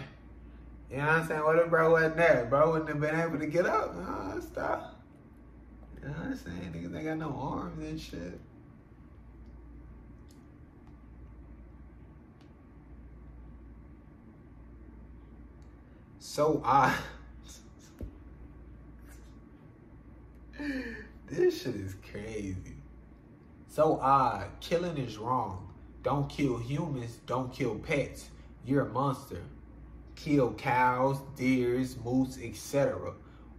You know what I'm saying? What if bro wasn't there? Bro wouldn't have been able to get up. Stop. You know what I'm saying? Niggas ain't got no arms and shit. So I. <laughs> this shit is crazy. So odd. Killing is wrong. Don't kill humans. Don't kill pets. You're a monster. Kill cows, deers, moose, etc.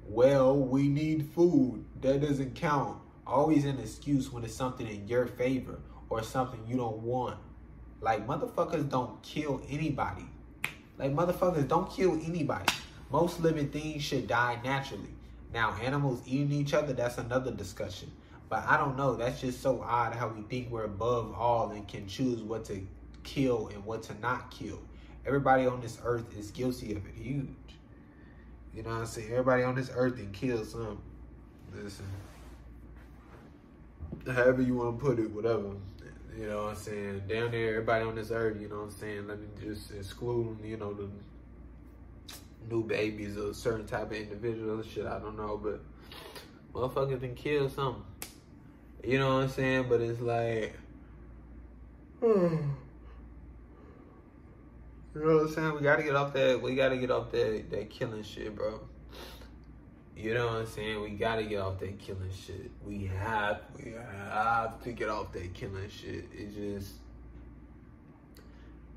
Well, we need food. That doesn't count. Always an excuse when it's something in your favor or something you don't want. Like motherfuckers don't kill anybody. Like motherfuckers don't kill anybody. Most living things should die naturally. Now, animals eating each other, that's another discussion. But I don't know. That's just so odd how we think we're above all and can choose what to kill and what to not kill. Everybody on this earth is guilty of it. Huge. You know what I'm saying? Everybody on this earth can kill some. Listen. However you want to put it, whatever. You know what I'm saying? Down there, everybody on this earth, you know what I'm saying? Let me just exclude, you know, the new babies or certain type of individuals. Shit, I don't know, but motherfuckers can kill something. You know what I'm saying? But it's like, hmm. you know what I'm saying? We gotta get off that. We gotta get off that that killing shit, bro. You know what I'm saying? We gotta get off that killing shit. We have, we have to get off that killing shit. It just,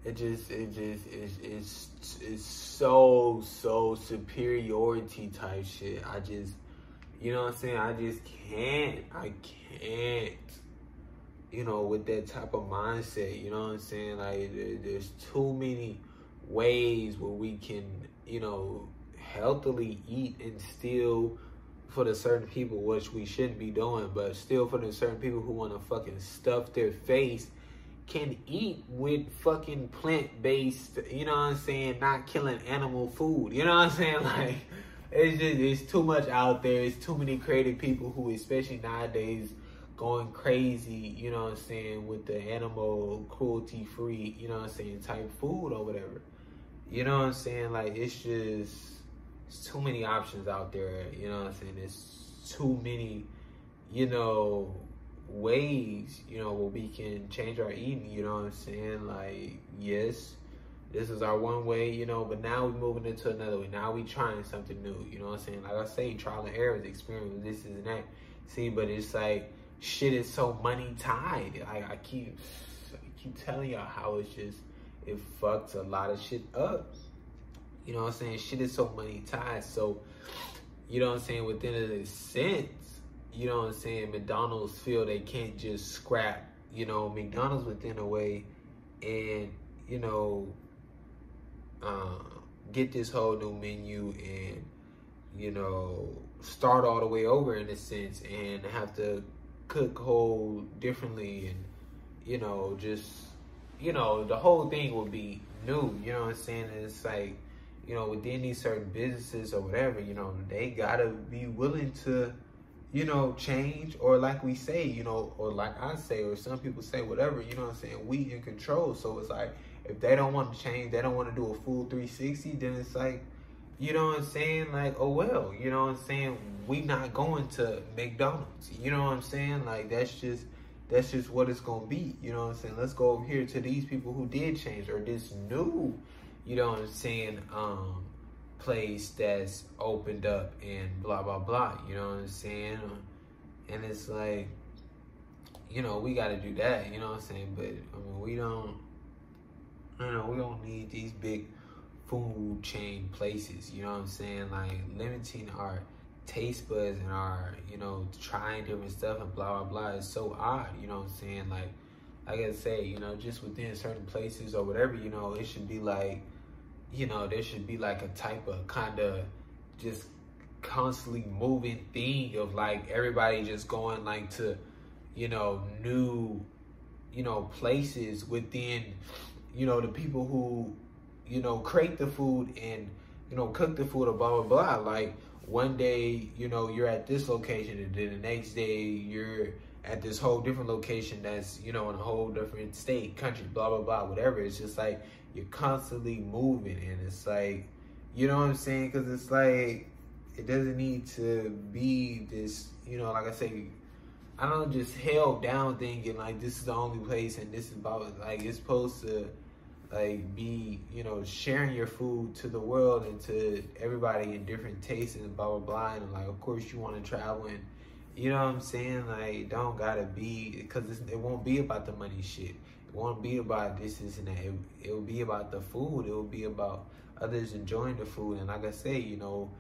it just, it just, it's, it's, it's so, so superiority type shit. I just, you know what I'm saying? I just can't. I can't. You know, with that type of mindset, you know what I'm saying? Like, there's too many ways where we can, you know, healthily eat and still, for the certain people, which we shouldn't be doing, but still for the certain people who want to fucking stuff their face, can eat with fucking plant based, you know what I'm saying? Not killing animal food, you know what I'm saying? <laughs> Like, it's just it's too much out there. It's too many creative people who, especially nowadays, going crazy. You know what I'm saying with the animal cruelty free. You know what I'm saying type food or whatever. You know what I'm saying? Like it's just it's too many options out there. You know what I'm saying? It's too many. You know ways. You know where we can change our eating. You know what I'm saying? Like yes this is our one way, you know, but now we're moving into another way. Now we trying something new, you know what I'm saying? Like I say, trial and error is experience, this is that. See, but it's like shit is so money tied. I, I keep I keep telling y'all how it's just it fucks a lot of shit up. You know what I'm saying? Shit is so money tied. So, you know what I'm saying? Within a sense, you know what I'm saying? McDonald's feel they can't just scrap, you know, McDonald's within a way and, you know, uh, get this whole new menu and you know start all the way over in a sense and have to cook whole differently and you know just you know the whole thing will be new you know what i'm saying? It's like you know within these certain businesses or whatever you know they gotta be willing to you know change or like we say you know or like i say or some people say whatever you know what i'm saying? We in control. So it's like if they don't want to change, they don't want to do a full 360, then it's like, you know what I'm saying? Like, oh well, you know what I'm saying? We not going to McDonald's. You know what I'm saying? Like that's just that's just what it's gonna be. You know what I'm saying? Let's go over here to these people who did change or this new, you know what I'm saying, um, place that's opened up and blah blah blah. You know what I'm saying? And it's like, you know, we got to do that. You know what I'm saying? But I mean, we don't. You know, we don't need these big food chain places. You know what I'm saying? Like limiting our taste buds and our, you know, trying different stuff and blah blah blah is so odd. You know what I'm saying? Like, like I say, you know, just within certain places or whatever, you know, it should be like, you know, there should be like a type of kind of just constantly moving thing of like everybody just going like to, you know, new, you know, places within, you know, the people who you know, create the food and, you know, cook the food or blah, blah, blah. Like one day, you know, you're at this location and then the next day you're at this whole different location that's, you know, in a whole different state, country, blah, blah, blah, whatever. It's just like you're constantly moving and it's like, you know what I'm saying? Because it's like, it doesn't need to be this, you know, like I say, I don't just held down thinking like this is the only place and this is about like it's supposed to like be you know sharing your food to the world and to everybody in different tastes and blah blah blah. And like of course you want to travel and you know what i'm saying? Like don't gotta be because it won't be about the money shit. It won't be about this this and that. It, it will be about the food. It will be about others enjoying the food. And like i say you know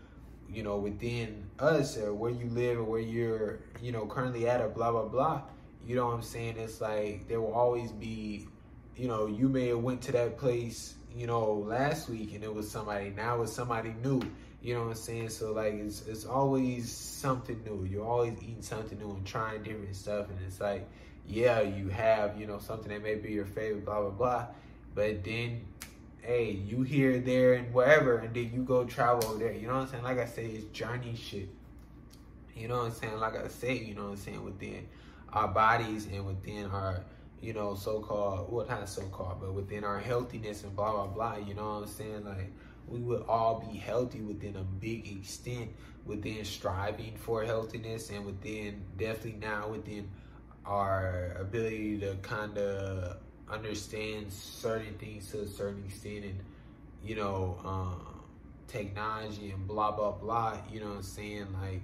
you know within us or where you live or where you're you know currently at or blah blah blah you know what i'm saying? It's like there will always be you know, you may have went to that place, you know, last week and it was somebody, now it's somebody new. You know what I'm saying? So like it's it's always something new. You're always eating something new and trying different stuff and it's like, yeah, you have, you know, something that may be your favorite, blah blah blah. But then hey, you here, there, and wherever, and then you go travel over there. You know what I'm saying? Like I say, it's journey shit. You know what I'm saying? Like I say, you know what I'm saying, within our bodies and within our you know, so-called, well, not so-called, but within our healthiness and blah, blah, blah, you know what I'm saying? Like, we would all be healthy within a big extent, within striving for healthiness and within, definitely now within our ability to kind of understand certain things to a certain extent and, you know, um, technology and blah, blah, blah, you know what I'm saying? Like,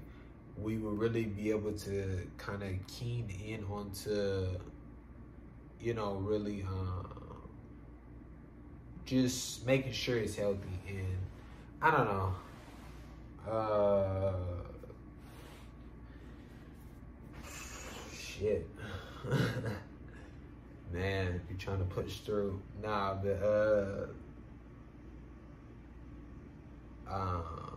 we would really be able to kind of keen in onto you know, really um, just making sure it's healthy. And I don't know. Uh, shit. <laughs> Man, you're trying to push through. Nah, but uh, um,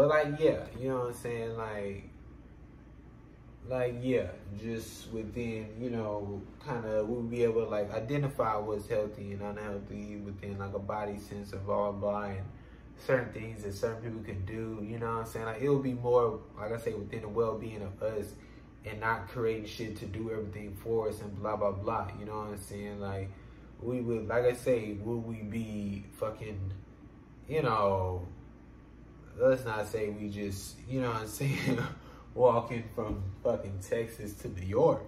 But like, yeah, you know what I'm saying? Like, like yeah, just within, you know, kind of we'll be able to like identify what's healthy and unhealthy within like a body sense of all blah and certain things that certain people can do. You know what I'm saying? Like it'll be more, like I say, within the well-being of us and not creating shit to do everything for us and blah blah blah. You know what I'm saying? Like we would, like I say, would we be fucking, you know? Let's not say we just, you know what I'm saying, <laughs> walking from fucking Texas to New York.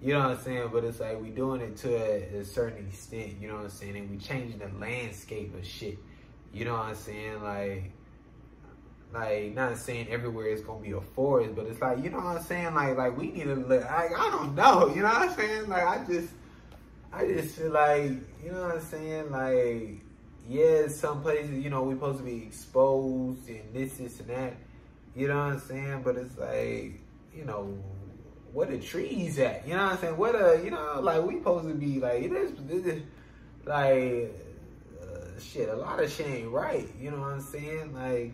You know what I'm saying? But it's like we doing it to a, a, certain extent, you know what I'm saying? And we changing the landscape of shit. You know what I'm saying? Like like not saying everywhere is gonna be a forest, but it's like, you know what I'm saying? Like like we need to look like I don't know, <laughs> you know what I'm saying? Like I just I just feel like, you know what I'm saying? Like yeah, some places, you know, we're supposed to be exposed and this, this, and that. You know what I'm saying? But it's like, you know, where the trees at? You know what I'm saying? What a, you know, like we supposed to be like, it is, it is like, uh, shit, a lot of shit ain't right. You know what I'm saying? Like,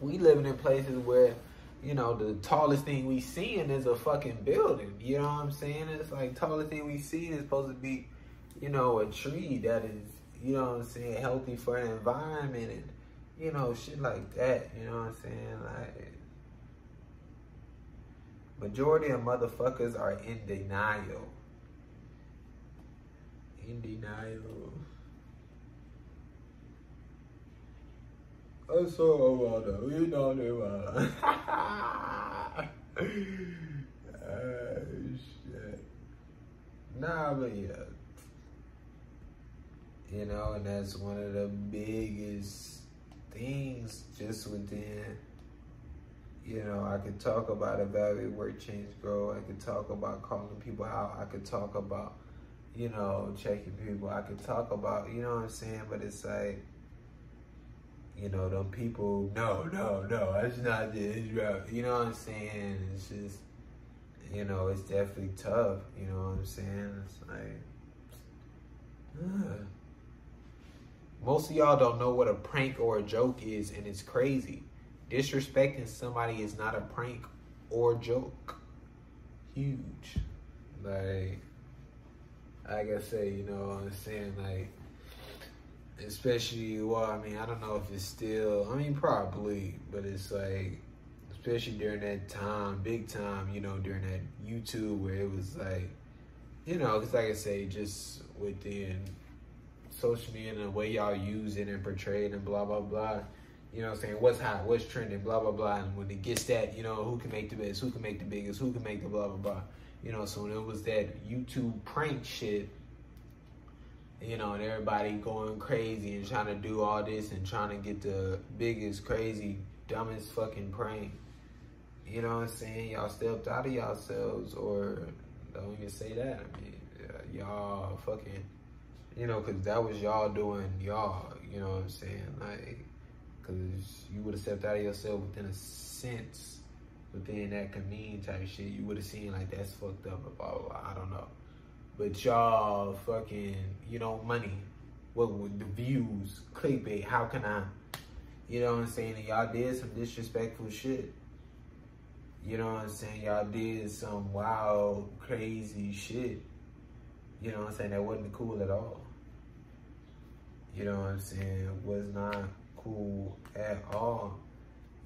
we living in places where, you know, the tallest thing we seeing is a fucking building. You know what I'm saying? It's like tallest thing we see is supposed to be, you know, a tree that is you know what I'm saying, healthy for the environment and, you know, shit like that. You know what I'm saying? Like, majority of motherfuckers are in denial. In denial. I saw a that. We know about <laughs> uh, Nah, but yeah. You know, and that's one of the biggest things just within you know, I could talk about evaluate work change grow. I could talk about calling people out. I could talk about, you know, checking people. I could talk about, you know what I'm saying? But it's like, you know, them people, no, no, no, that's not this, You know what I'm saying? It's just, you know, it's definitely tough. You know what I'm saying? It's like, <sighs> uh. Most of y'all don't know what a prank or a joke is, and it's crazy. Disrespecting somebody is not a prank or joke. Huge. Like, like I say, you know what I'm saying? Like, especially, well, I mean, I don't know if it's still, I mean, probably, but it's like, especially during that time, big time, you know, during that YouTube where it was like, you know, because like I say, just within social media and the way y'all use it and portray it and blah, blah, blah you know what I'm saying? What's hot? What's trending? Blah blah blah. And when it gets that, you know, who can make the best? Who can make the biggest? Who can make the blah blah blah? You know, so when it was that YouTube prank shit, you know, and everybody going crazy and trying to do all this and trying to get the biggest, crazy, dumbest fucking prank. You know what I'm saying? Y'all stepped out of yourselves, or don't even say that. I mean, uh, y'all fucking, you know, because that was y'all doing y'all. You know what I'm saying? Like Cause you would have stepped out of yourself within a sense, within that comedian type shit. You would have seen like that's fucked up blah, blah blah. I don't know. But y'all fucking, you know, money. What the views, clickbait, how can I you know what I'm saying? And y'all did some disrespectful shit. You know what I'm saying? Y'all did some wild, crazy shit. You know what I'm saying? That wasn't cool at all. You know what I'm saying? Was not cool at all.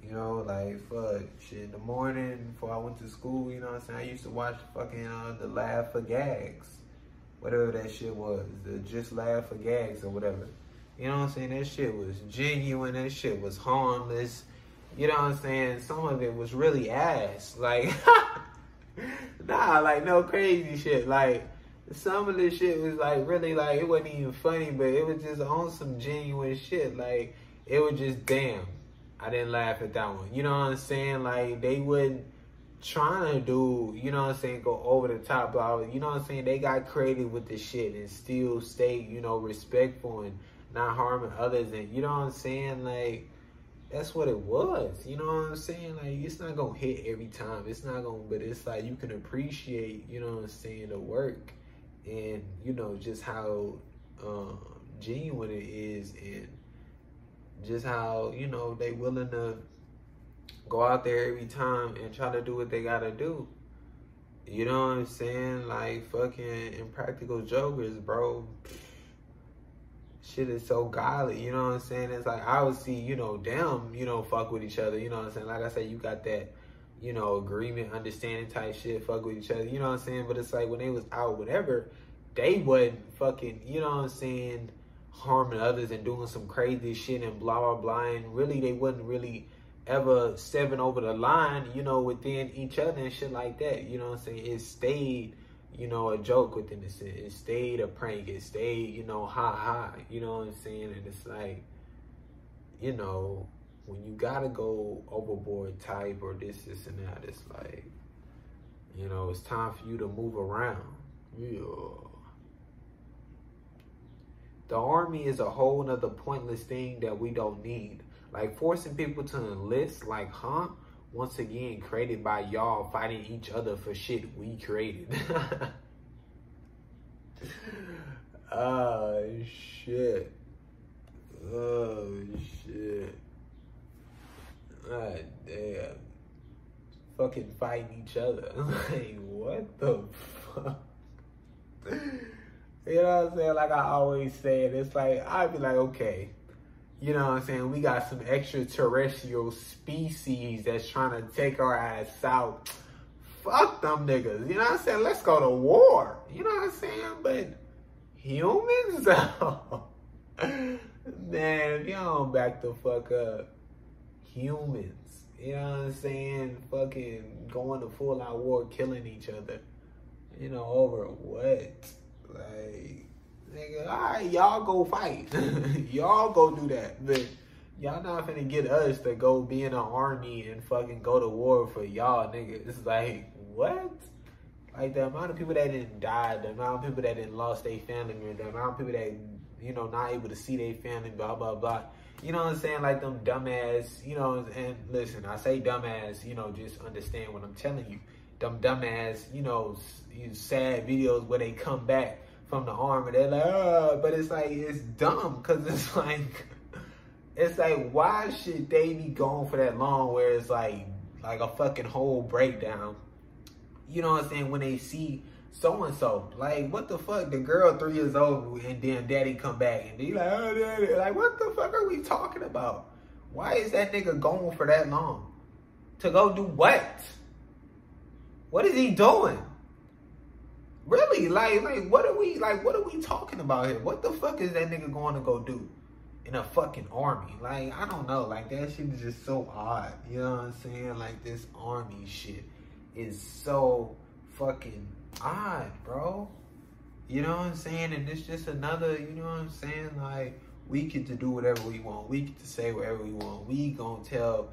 You know, like fuck shit in the morning before I went to school, you know what I'm saying? I used to watch fucking uh, the Laugh for Gags. Whatever that shit was. The just laugh for gags or whatever. You know what I'm saying? That shit was genuine, that shit was harmless. You know what I'm saying? Some of it was really ass. Like <laughs> nah, like no crazy shit. Like some of this shit was like really like it wasn't even funny, but it was just on some genuine shit. Like it was just damn. I didn't laugh at that one. You know what I'm saying? Like they wouldn't trying to do, you know what I'm saying, go over the top, blah. You know what I'm saying? They got creative with the shit and still stay, you know, respectful and not harming others. And you know what I'm saying? Like, that's what it was. You know what I'm saying? Like, it's not gonna hit every time. It's not gonna, but it's like you can appreciate, you know what I'm saying, the work and, you know, just how um, genuine it is and just how you know they willing to go out there every time and try to do what they gotta do. You know what I'm saying? Like fucking impractical jokers, bro. Shit is so godly, you know what I'm saying? It's like I would see, you know, them, you know, fuck with each other, you know what I'm saying? Like I said, you got that, you know, agreement, understanding type shit, fuck with each other, you know what I'm saying? But it's like when they was out, whatever, they wasn't fucking, you know what I'm saying? harming others and doing some crazy shit and blah blah blah and really they wouldn't really ever stepping over the line, you know, within each other and shit like that. You know what I'm saying? It stayed, you know, a joke within the set. It stayed a prank. It stayed, you know, ha ha. You know what I'm saying? And it's like, you know, when you gotta go overboard type or this, this and that, it's like, you know, it's time for you to move around. Yeah. The army is a whole nother pointless thing that we don't need. Like forcing people to enlist, like, huh? Once again, created by y'all fighting each other for shit we created. oh, <laughs> shit. Oh, shit. God damn. Fucking fighting each other. <laughs> like, what the fuck? You know what I'm saying? Like I always said, it's like I'd be like, okay, you know what I'm saying? We got some extraterrestrial species that's trying to take our ass out. Fuck them niggas. You know what I'm saying? Let's go to war. You know what I'm saying? But humans <laughs> though. Man, if you don't back the fuck up, humans. You know what I'm saying? Fucking going to full out war, killing each other. You know, over what? Like, nigga, all right, y'all go fight. <laughs> y'all go do that. But y'all not finna get us to go be in an army and fucking go to war for y'all, nigga. It's like, what? Like the amount of people that didn't die, the amount of people that didn't lost their family, and the amount of people that, you know, not able to see their family, blah, blah, blah. You know what I'm saying? Like them dumbass, you know, and listen, I say dumbass, you know, just understand what I'm telling you. Them dumbass, you know, these sad videos where they come back from the arm and they're like, oh, but it's like, it's dumb because it's <laughs> like, it's like, why should they be going for that long where it's like, like a fucking whole breakdown? You know what I'm saying? When they see so and so. Like, what the fuck? The girl three years old and then daddy come back and be like, oh, daddy. Like, what the fuck are we talking about? Why is that nigga going for that long? To go do what? What is he doing? Really? Like, like, what are we like? What are we talking about here? What the fuck is that nigga going to go do in a fucking army? Like, I don't know. Like, that shit is just so odd. You know what I'm saying? Like, this army shit is so fucking odd, bro. You know what I'm saying? And it's just another, you know what I'm saying? Like, we get to do whatever we want. We get to say whatever we want. We gonna tell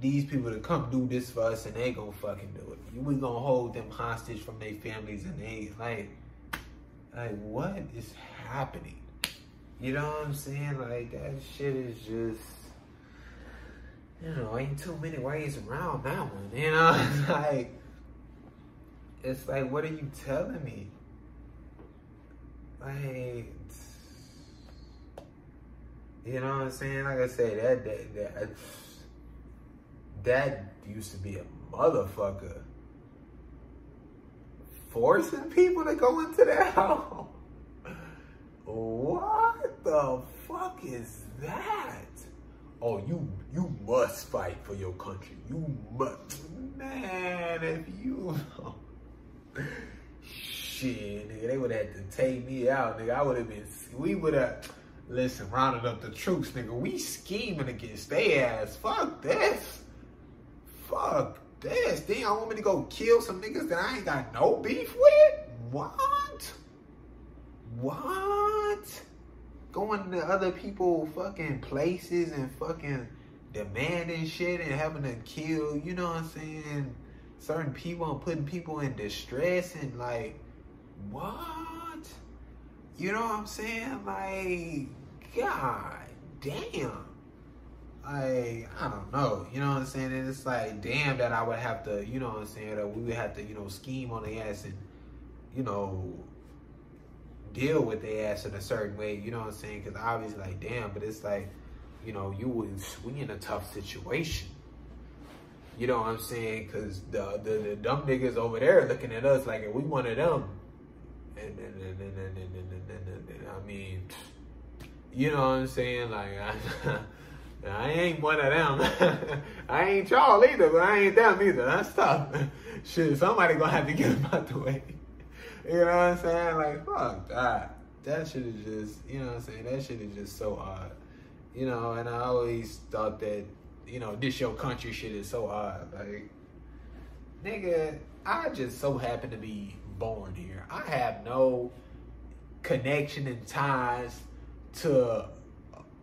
these people to come do this for us and they gonna fucking do it. We gonna hold them hostage from their families and they, like, like, what is happening? You know what I'm saying? Like, that shit is just, you know, ain't too many ways around that one. You know, <laughs> like, it's like, what are you telling me? Like, you know what I'm saying? Like I said, that that that, that used to be a motherfucker forcing people to go into that <laughs> house. What the fuck is that? Oh, you you must fight for your country. You must, man. If you <laughs> Shit, nigga, they would have had to take me out, nigga. I would have been, we would have, listen, rounded up the troops, nigga. We scheming against their ass. Fuck this. Fuck this. Then I want me to go kill some niggas that I ain't got no beef with? What? What? Going to other people fucking places and fucking demanding shit and having to kill, you know what I'm saying? Certain people and putting people in distress and like what? You know what I'm saying? Like, God damn. Like, I don't know. You know what I'm saying? And it's like, damn that I would have to, you know what I'm saying, that we would have to, you know, scheme on the ass and, you know, deal with the ass in a certain way, you know what I'm saying? Because obviously, like, damn, but it's like, you know, you was, we in a tough situation. You know what I'm saying? Because the, the, the dumb niggas over there looking at us like, we one of them. And, and, and, and, I mean, you know what I'm saying? Like, I, I ain't one of them. I ain't y'all either, but I ain't them either. That's tough. Shit, somebody gonna have to get them out the way. You know what I'm saying? Like, fuck that. That shit is just, you know what I'm saying? That shit is just so odd. You know, and I always thought that you know, this your country shit is so odd. Like, nigga, I just so happen to be born here. I have no connection and ties to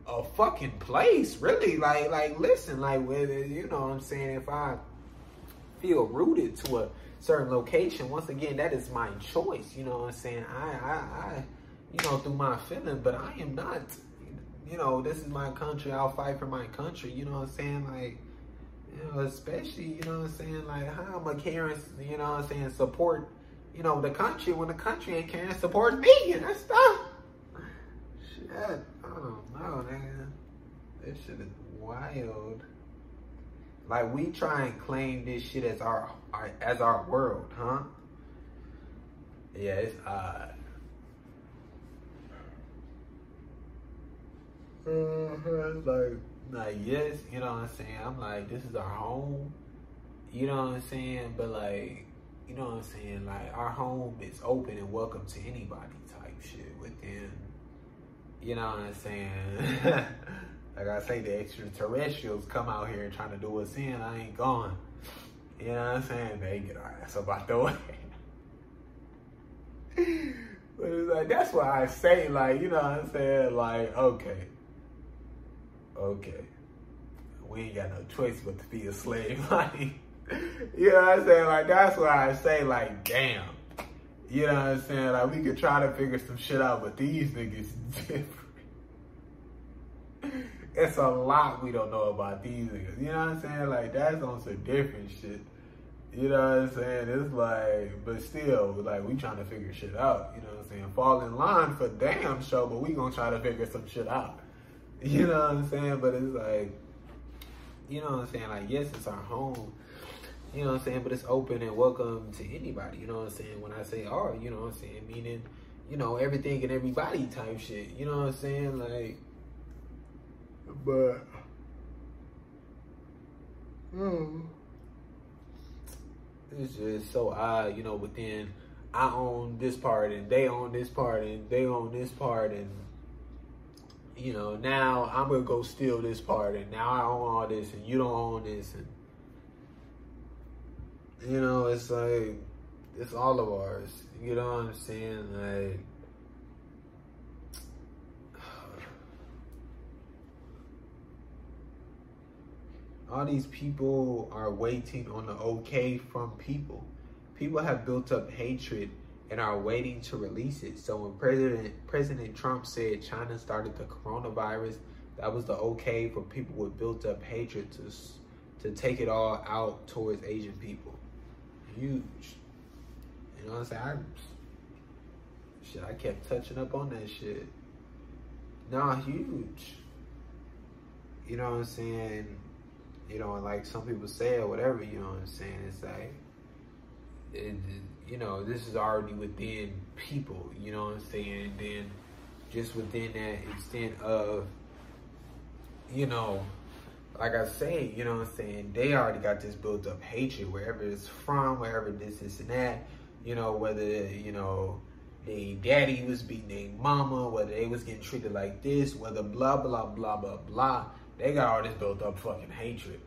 a fucking place, really. Like, like, listen, like, whether you know what I'm saying, if I feel rooted to a certain location, once again, that is my choice. You know what I'm saying? I, I, I you know, through my feeling, but I am not you know, this is my country. I'll fight for my country. You know what I'm saying? Like, you know, especially, you know what I'm saying? Like, how am I caring, you know what I'm saying, support, you know, the country when the country ain't caring support me and that stuff. Shit, I don't know, man. This shit is wild. Like, we try and claim this shit as our, our as our world, huh? Yeah, it's odd. Uh, like, like yes, you know what I'm saying. I'm like, this is our home. You know what I'm saying? But like, you know what I'm saying? Like, our home is open and welcome to anybody type shit within. You know what I'm saying? <laughs> like I say, the extraterrestrials come out here trying to do us in. I ain't going. You know what I'm saying? They get our ass up out the way. <laughs> but it's like that's why I say like you know what I'm saying like okay, okay, we ain't got no choice but to be a slave. <laughs> Like you know what I'm saying like that's why I say like damn. You know what I'm saying? Like we could try to figure some shit out, but these niggas <laughs> different. it's a lot we don't know about these niggas. You know what I'm saying? Like that's on some different shit. You know what I'm saying? It's like, but still, like we trying to figure shit out. You know what I'm saying? Fall in line for damn show, but we gonna try to figure some shit out. You know what I'm saying? But it's like, you know what I'm saying? Like, yes, it's our home you know what I'm saying? But it's open and welcome to anybody. You know what I'm saying? When I say "our," you know what I'm saying? Meaning, you know, everything and everybody type shit. You know what I'm saying? Like, but, hmm. It's just so odd, you know, within I own this part and they own this part and they own this part and you know, now I'm gonna go steal this part and now I own all this and you don't own this and you know, it's like it's all of ours. You know what I'm saying? Like <sighs> all these people are waiting on the okay from people. People have built up hatred and are waiting to release it. So when President President Trump said China started the coronavirus, that was the okay for people with built up hatred to to take it all out towards Asian people huge. You know what I'm saying? I, shit, I kept touching up on that shit. Nah, huge. You know what I'm saying? You know, like some people say or whatever, you know what I'm saying? It's like, it, you know, this is already within people, you know what I'm saying? And then just within that extent of, you know, like I say, you know what I'm saying, they already got this built up hatred wherever it's from, wherever this, this, and that. You know, whether, you know, their daddy was beating their mama, whether they was getting treated like this, whether blah, blah, blah, blah, blah. They got all this built up fucking hatred.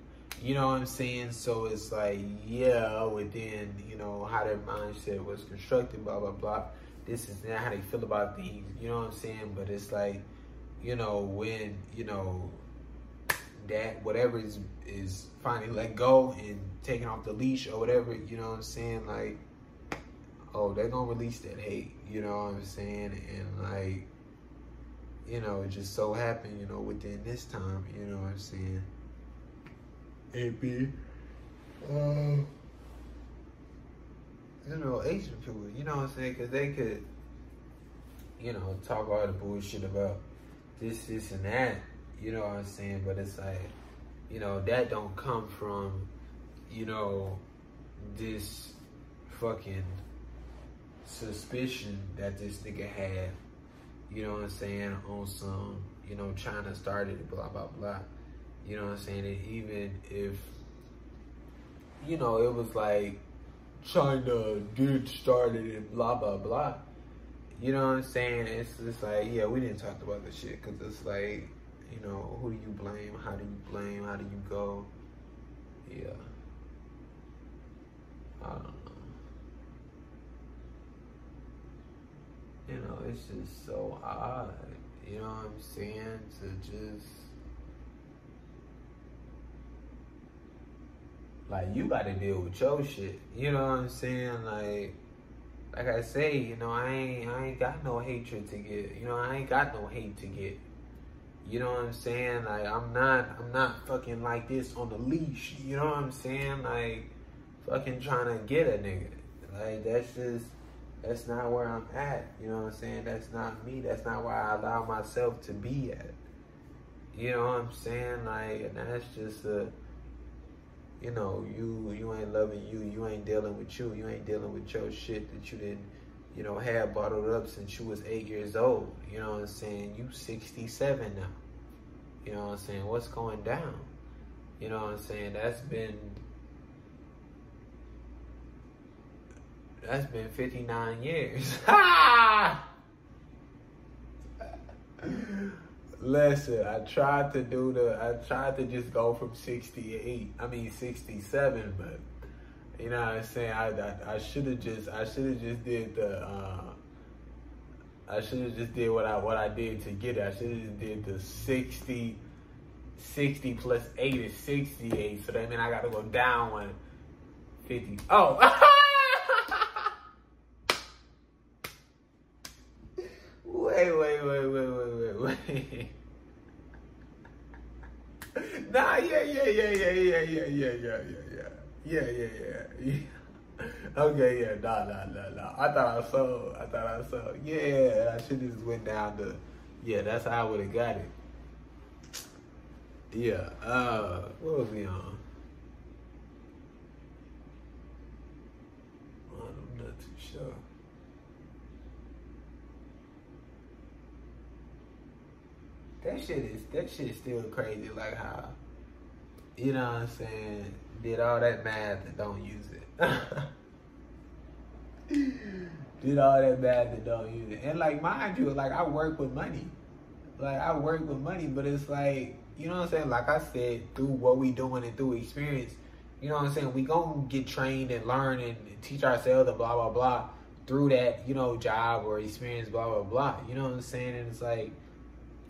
You know what I'm saying? So it's like, yeah, within, you know, how their mindset was constructed, blah, blah, blah. This is not how they feel about things. You know what I'm saying? But it's like, you know, when, you know, that whatever is is finally let go and taking off the leash or whatever, you know what I'm saying? Like, oh, they're gonna release that hate, you know what I'm saying? And like, you know, it just so happened, you know, within this time, you know what I'm saying? AP, uh, you know, Asian people, you know what I'm saying? Because they could, you know, talk all the bullshit about this, this, and that you know what I'm saying? But it's like, you know, that don't come from, you know, this fucking suspicion that this nigga had, you know what I'm saying, on some, you know, China started blah, blah, blah. You know what I'm saying? And even if, you know, it was like China did started it, blah, blah, blah. You know what I'm saying? It's just like, yeah, we didn't talk about this shit because it's like, you know, who do you blame? How do you blame? How do you go? Yeah. I don't know. You know, it's just so odd. You know what I'm saying? To just like you gotta deal with your shit. You know what I'm saying? Like like I say, you know, I ain't I ain't got no hatred to get. You know, I ain't got no hate to get. You know what I'm saying? Like I'm not I'm not fucking like this on the leash. You know what I'm saying? Like fucking trying to get a nigga. Like that's just that's not where I'm at. You know what I'm saying? That's not me. That's not where I allow myself to be at. You know what I'm saying? Like and that's just a you know, you you ain't loving you, you ain't dealing with you, you ain't dealing with your shit that you didn't you know, have bottled up since you was eight years old. You know what I'm saying? You 67 now. You know what I'm saying? What's going down? You know what I'm saying? That's been that's been 59 years. <laughs> Listen, I tried to do the I tried to just go from 68, I mean 67, but you know what I'm saying? I I, I should have just I should have just did the uh, I should have just did what I what I did to get it. I should have just did the 60, 60 plus 8 is 68. So that means I got to go down one 50. Oh. <laughs> nah, yeah, yeah, yeah, yeah, yeah, yeah, yeah, yeah, yeah, yeah. Yeah, yeah, yeah. okay, yeah, nah, nah, nah, nah. I thought I saw. I thought I saw. Yeah, I should just went down to. Yeah, that's how I would have got it. Yeah. Uh, what was we on? I'm not too sure. That shit is that shit is still crazy. Like how, you know what I'm saying? Did all that math and don't use it. <laughs> Did all that math and don't use it. And like mind you, like I work with money. Like I work with money, but it's like you know what I'm saying. Like I said, through what we doing and through experience, you know what I'm saying. We gonna get trained and learn and teach ourselves and blah blah blah through that you know job or experience blah blah blah. You know what I'm saying? And it's like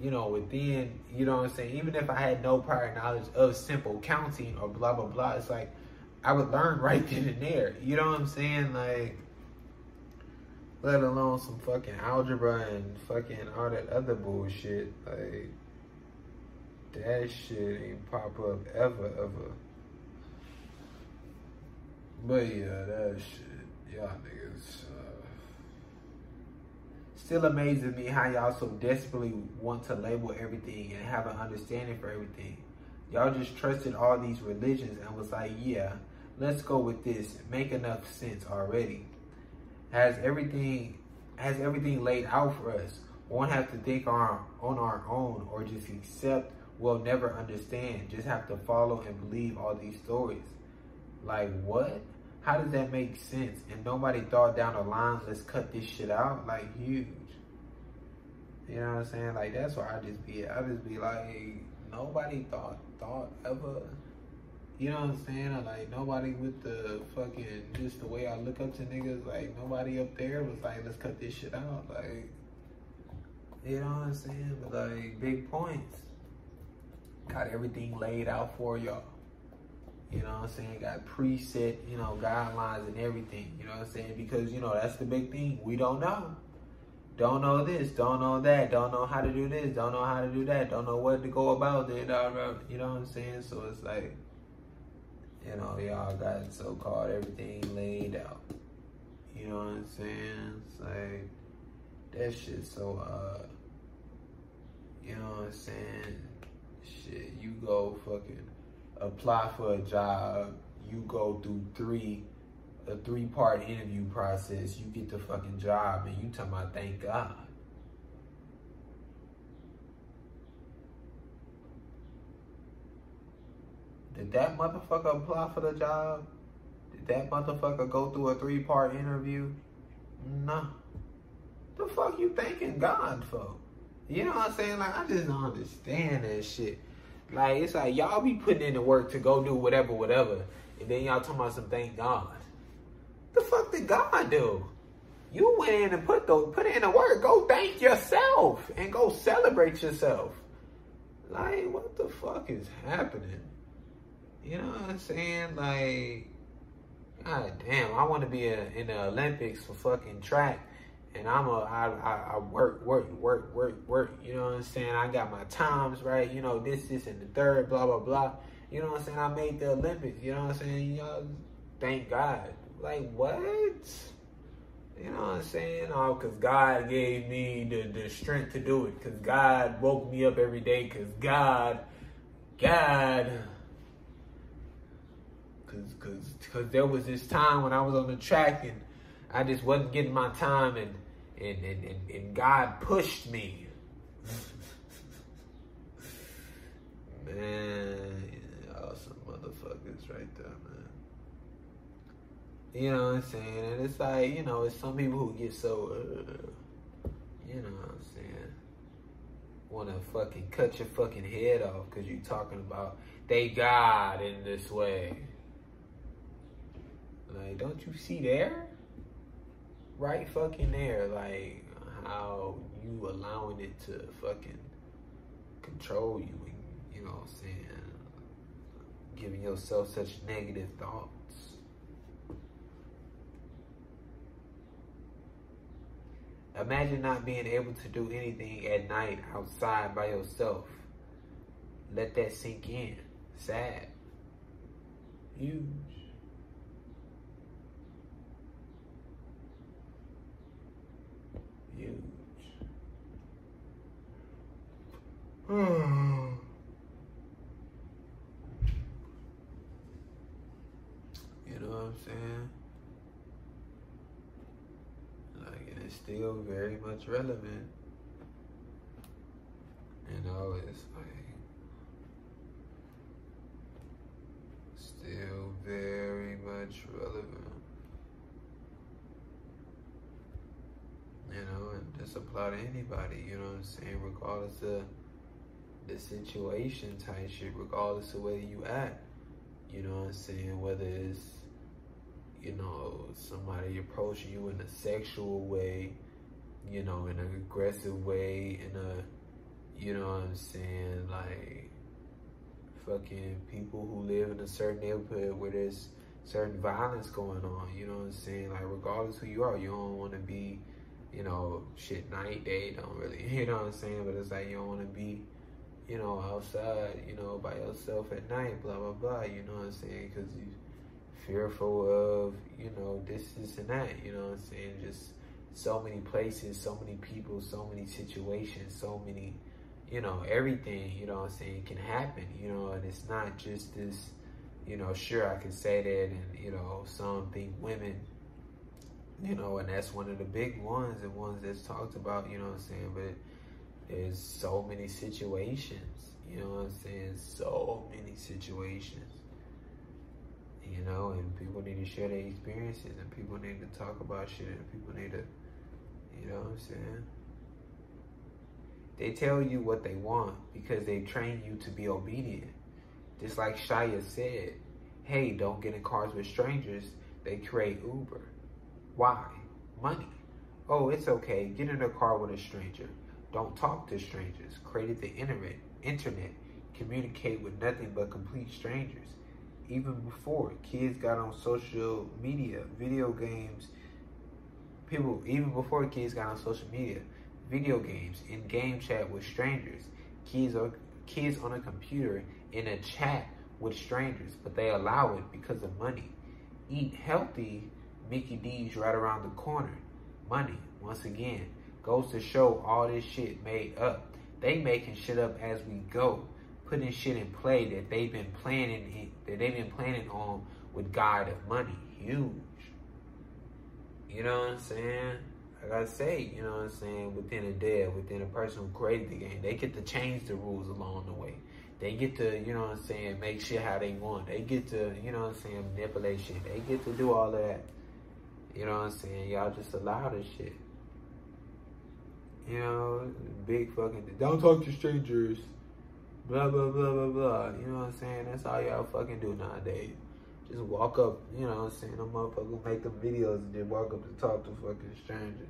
you know, within, you know what I'm saying? Even if I had no prior knowledge of simple counting or blah, blah, blah, it's like I would learn <laughs> right then and there. You know what I'm saying? Like, let alone some fucking algebra and fucking all that other bullshit. Like, that shit ain't pop up ever, ever. But yeah, that shit, y'all niggas. Still amazes me how y'all so desperately want to label everything and have an understanding for everything. Y'all just trusted all these religions and was like, yeah, let's go with this. Make enough sense already. Has everything has everything laid out for us. Won't have to think on, on our own or just accept we'll never understand. Just have to follow and believe all these stories. Like what? How does that make sense? And nobody thought down the line, let's cut this shit out. Like huge. You know what I'm saying? Like that's why I just be I just be like nobody thought thought ever you know what I'm saying? Like nobody with the fucking just the way I look up to niggas, like nobody up there was like, let's cut this shit out. Like you know what I'm saying? But like big points. Got everything laid out for y'all. You know what I'm saying? Got preset, you know, guidelines and everything. You know what I'm saying? Because, you know, that's the big thing. We don't know. Don't know this, don't know that, don't know how to do this, don't know how to do that, don't know what to go about it. You know what I'm saying? So it's like, you know, y'all got so-called everything laid out. You know what I'm saying? It's like, that shit so, uh, you know what I'm saying? Shit, you go fucking apply for a job, you go through three a three part interview process, you get the fucking job and you talking about thank God. Did that motherfucker apply for the job? Did that motherfucker go through a three part interview? No. The fuck you thanking God for? You know what I'm saying? Like I just don't understand that shit. Like it's like y'all be putting in the work to go do whatever, whatever, and then y'all talking about some thank God. The fuck did God do? You went in and put the put in the work. Go thank yourself and go celebrate yourself. Like what the fuck is happening? You know what I'm saying? Like, god damn, I want to be a, in the Olympics for fucking track and I'm a I, I, I work work work work work. You know what I'm saying? I got my times right. You know this this and the third blah blah blah. You know what I'm saying? I made the Olympics. You know what I'm saying? Y'all, thank God. Like what? You know what I'm saying? Oh, because God gave me the, the strength to do it. Because God woke me up every day. Because God, God. Because cause, cause there was this time when I was on the track and I just wasn't getting my time and and, and, and, and God pushed me. <laughs> man, y'all some motherfuckers right there, man. You know what I'm saying? And it's like, you know, it's some people who get so, uh, you know what I'm saying, want to fucking cut your fucking head off because you talking about they God in this way. Like, don't you see there? right fucking there. Like, how you allowing it to fucking control you and you know what I'm saying giving yourself such negative thoughts. Imagine not being able to do anything at night outside by yourself. Let that sink in. Sad. Huge. <sighs> Huge. You know what I'm saying? It's still very much relevant. You know, it's like still very much relevant. You know, and this apply to anybody, you know what I'm saying, regardless of the situation type shit, regardless of where you at. You know what I'm saying? Whether it's, you know, somebody approaching you in a sexual way, you know, in an aggressive way, in a, you know what I'm saying, like, fucking people who live in a certain neighborhood where there's certain violence going on, you know what I'm saying? Like, regardless who you are, you don't want to be, you know, shit, night, day, don't really, <laughs> you know what I'm saying? But it's like, you don't want to be, you know, outside, you know, by yourself at night, blah, blah, blah, you know what I'm saying? Because you fearful of, you know, this, this, and that, you know I'm saying? Just so many places, so many people, so many situations, so many, you know, everything, you know I'm saying, can happen, you know, and it's not just this, you know, sure, I can say that, and, you know, some think women, you know, and that's one of the big ones and ones that's talked about, you know I'm saying, but there's so many situations, you know I'm saying? So many situations. You know, and people need to share their experiences and people need to talk about shit and people need to, you know what I'm saying? They tell you what they want because they train you to be obedient. Just like Shia said, hey, don't get in cars with strangers. They create Uber. Why? Money. Oh, it's okay. Get in a car with a stranger. Don't talk to strangers. Created the internet. Internet. Communicate with nothing but complete strangers. Even before kids got on social media, video games, people, even before kids got on social media, video games, in game chat with strangers, kids are kids on a computer in a chat with strangers, but they allow it because of money. Eat healthy, Mickey D's right around the corner. Money, once again, goes to show all this shit made up. They making shit up as we go, putting shit in play that they've been planning that they've been planning on with God of money. Huge. You know what I'm saying? Like I say, you know what I'm saying, within a dev, within a person who created the game, they get to change the rules along the way. They get to, you know what I'm saying, make shit how they want. They get to, you know what I'm saying, manipulate shit. They get to do all that. You know what I'm saying? Y'all just allow this shit. You know, big fucking, don't talk to strangers. Blah, blah, blah, blah, blah. You know what I'm saying? That's all y'all fucking do nowadays. Just walk up, you know what I'm saying? Them motherfuckers make them videos and then walk up to talk to fucking strangers.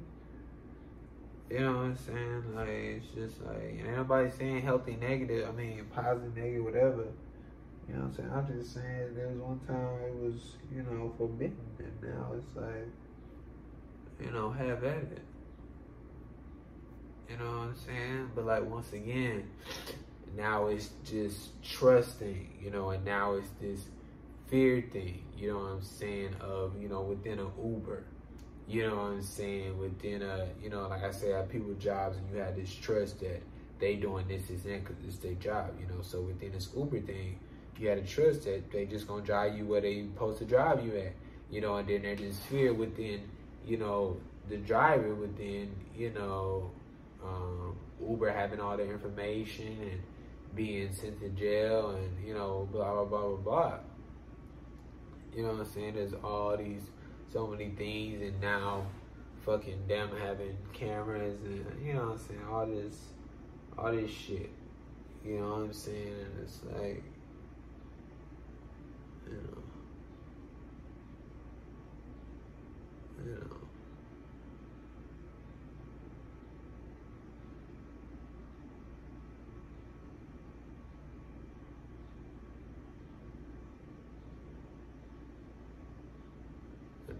You know what I'm saying? Like, it's just like, and nobody saying healthy negative, I mean, positive negative, whatever. You know what I'm saying? I'm just saying there was one time it was, you know, forbidden, and now it's like, you know, have at it. You know what I'm saying? But like once again, now it's just trusting, you know, and now it's this fear thing, you know what I'm saying, of, you know, within an Uber. You know what I'm saying? Within a, you know, like I said, people jobs and you have this trust that they doing this is in because it's their job, you know. So within this Uber thing, you had to trust that they just gonna drive you where they supposed to drive you at, you know. And then there's this fear within, you know, the driver within, you know, um, Uber having all the information and being sent to jail and you know blah blah blah blah blah. You know what I'm saying? There's all these so many things and now fucking them having cameras and you know what I'm saying, all this all this shit. You know what I'm saying? And it's like you know you know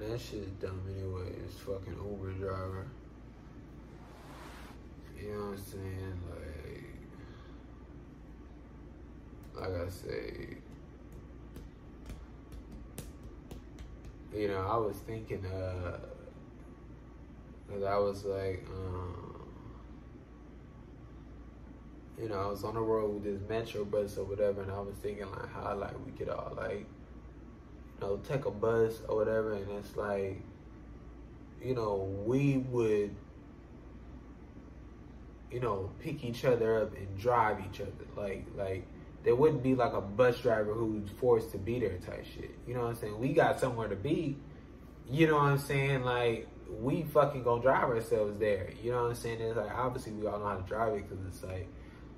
that shit's dumb anyway. It's fucking Uber driver. You know what I'm saying? Like, like I say, you know, I was thinking, uh, cause I was like, um, you know, I was on the road with this metro bus or whatever, and I was thinking like how like we could all like know, take a bus or whatever, and it's like, you know, we would, you know, pick each other up and drive each other. Like, like there wouldn't be like a bus driver who's forced to be there type shit. You know what I'm saying? We got somewhere to be. You know what I'm saying? Like, we fucking gonna drive ourselves there. You know what I'm saying? It's like obviously we all know how to drive it because it's like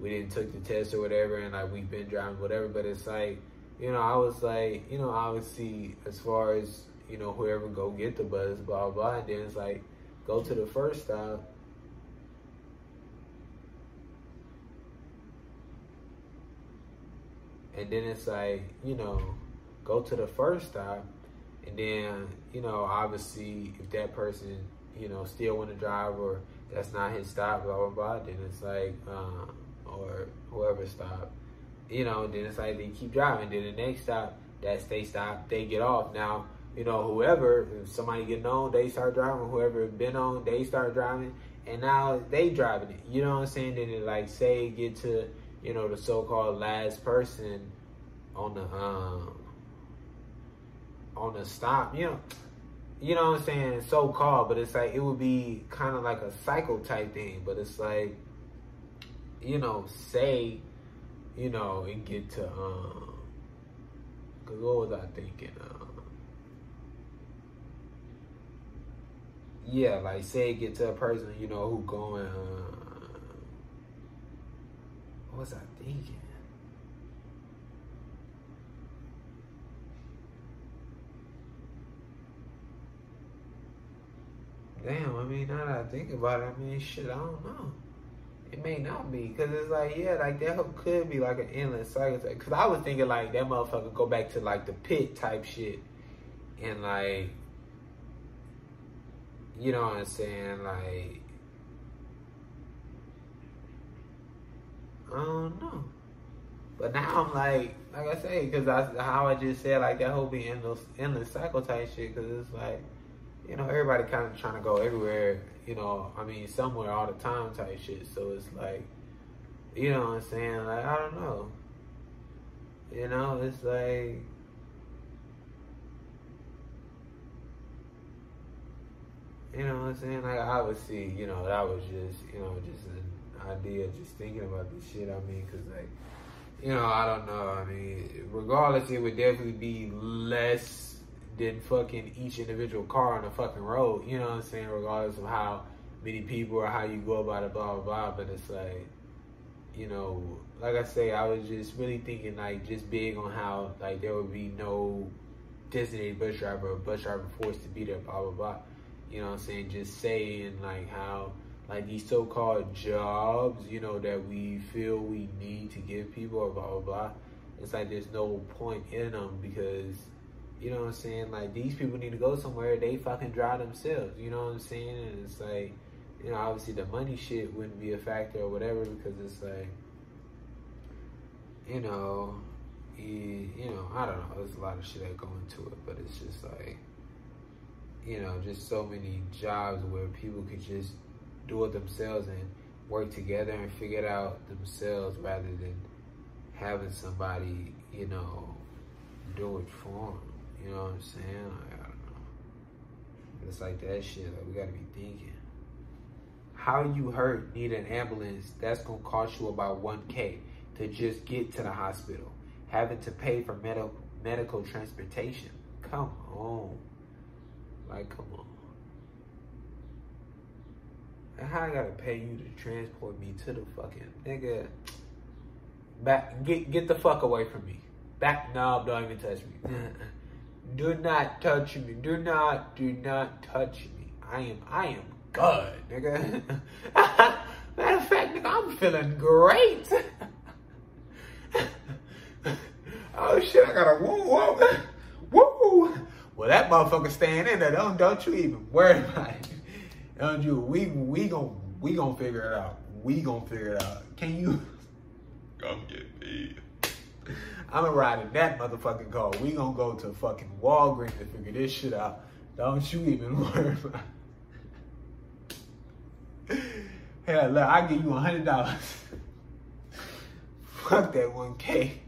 we didn't took the test or whatever, and like we've been driving whatever. But it's like you know, I was like, you know, obviously as far as, you know, whoever go get the bus, blah, blah, and then it's like, go to the first stop. And then it's like, you know, go to the first stop. And then, you know, obviously if that person, you know, still want to drive or that's not his stop, blah, blah, blah, then it's like, um, or whoever stopped you know, then it's like they keep driving. Then the next stop, that's they stop, they get off. Now, you know, whoever, somebody getting on, they start driving. Whoever been on, they start driving. And now they driving it. You know what I'm saying? Then it like say get to, you know, the so called last person on the um on the stop, you know. You know what I'm saying? So called, but it's like it would be kind of like a cycle type thing. But it's like, you know, say you know, and get to um, cause what was I thinking? Um, yeah, like say get to a person you know who going. Uh, what was I thinking? Damn, I mean, now that I think about it, I mean, shit, I don't know. It may not be because it's like yeah, like that could be like an endless cycle. Because I was thinking like that motherfucker go back to like the pit type shit, and like, you know what I'm saying? Like, I don't know. But now I'm like, like I say, because that's how I just said like that whole be endless, endless cycle type shit. Because it's like, you know, everybody kind of trying to go everywhere you know, I mean, somewhere all the time type shit. So it's like, you know what I'm saying? Like, I don't know. You know, it's like, you know what I'm saying? Like, obviously, you know, that was just, you know, just an idea, just thinking about this shit. I mean, because, like, you know, I don't know. I mean, regardless, it would definitely be less than fucking each individual car on the fucking road. You know what I'm saying? Regardless of how many people or how you go about it, blah blah blah. But it's like, you know, like I say, I was just really thinking like just big on how like there would be no designated bus driver or bus driver forced to be there, blah blah blah. You know what I'm saying? Just saying like how like these so-called jobs, you know, that we feel we need to give people or blah blah blah. It's like there's no point in them because you know what I'm saying? Like these people need to go somewhere. They fucking drive themselves. You know what I'm saying? And it's like, you know, obviously the money shit wouldn't be a factor or whatever because it's like, you know, you, you know, I don't know. There's a lot of shit that go into it, but it's just like, you know, just so many jobs where people could just do it themselves and work together and figure it out themselves rather than having somebody, you know, do it for them. You know what I'm saying? Like, I don't know. It's like that shit. Like we gotta be thinking. How you hurt need an ambulance that's gonna cost you about 1K to just get to the hospital. Having to pay for medical medical transportation. Come on. Like come on. How I gotta pay you to transport me to the fucking nigga? Back get get the fuck away from me. Back no, don't even touch me. <laughs> Do not touch me. Do not, do not touch me. I am, I am good, nigga. <laughs> Matter of fact, nigga, I'm feeling great. <laughs> oh shit, I got a woo woo, <laughs> woo, Well, that motherfucker staying in there. Don't don't you even worry about it. Don't you? We we gon' we gonna figure it out. We gonna figure it out. Can you come get me? I'm gonna ride in that motherfucking car. We gonna go to fucking Walgreens to figure this shit out. Don't you even <laughs> worry about it. Hell, look, I give you a hundred dollars. Fuck that one K.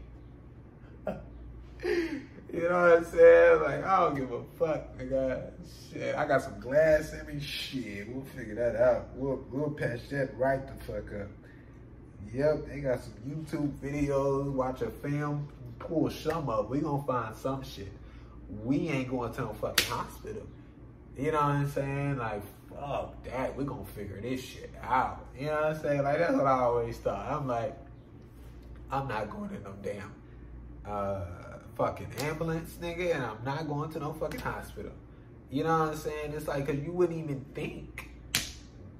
You know what I'm saying? Like, I don't give a fuck, nigga. Shit, I got some glass in me. Shit, we'll figure that out. We'll, we'll patch that right the fuck up. Yep, they got some YouTube videos, watch a film, pull some up. We gonna find some shit. We ain't going to no fucking hospital. You know what I'm saying? Like, fuck that. We gonna figure this shit out. You know what I'm saying? Like, that's what I always thought. I'm like, I'm not going in no damn, uh, fucking ambulance, nigga, and I'm not going to no fucking hospital. You know what I'm saying? It's like, cause you wouldn't even think,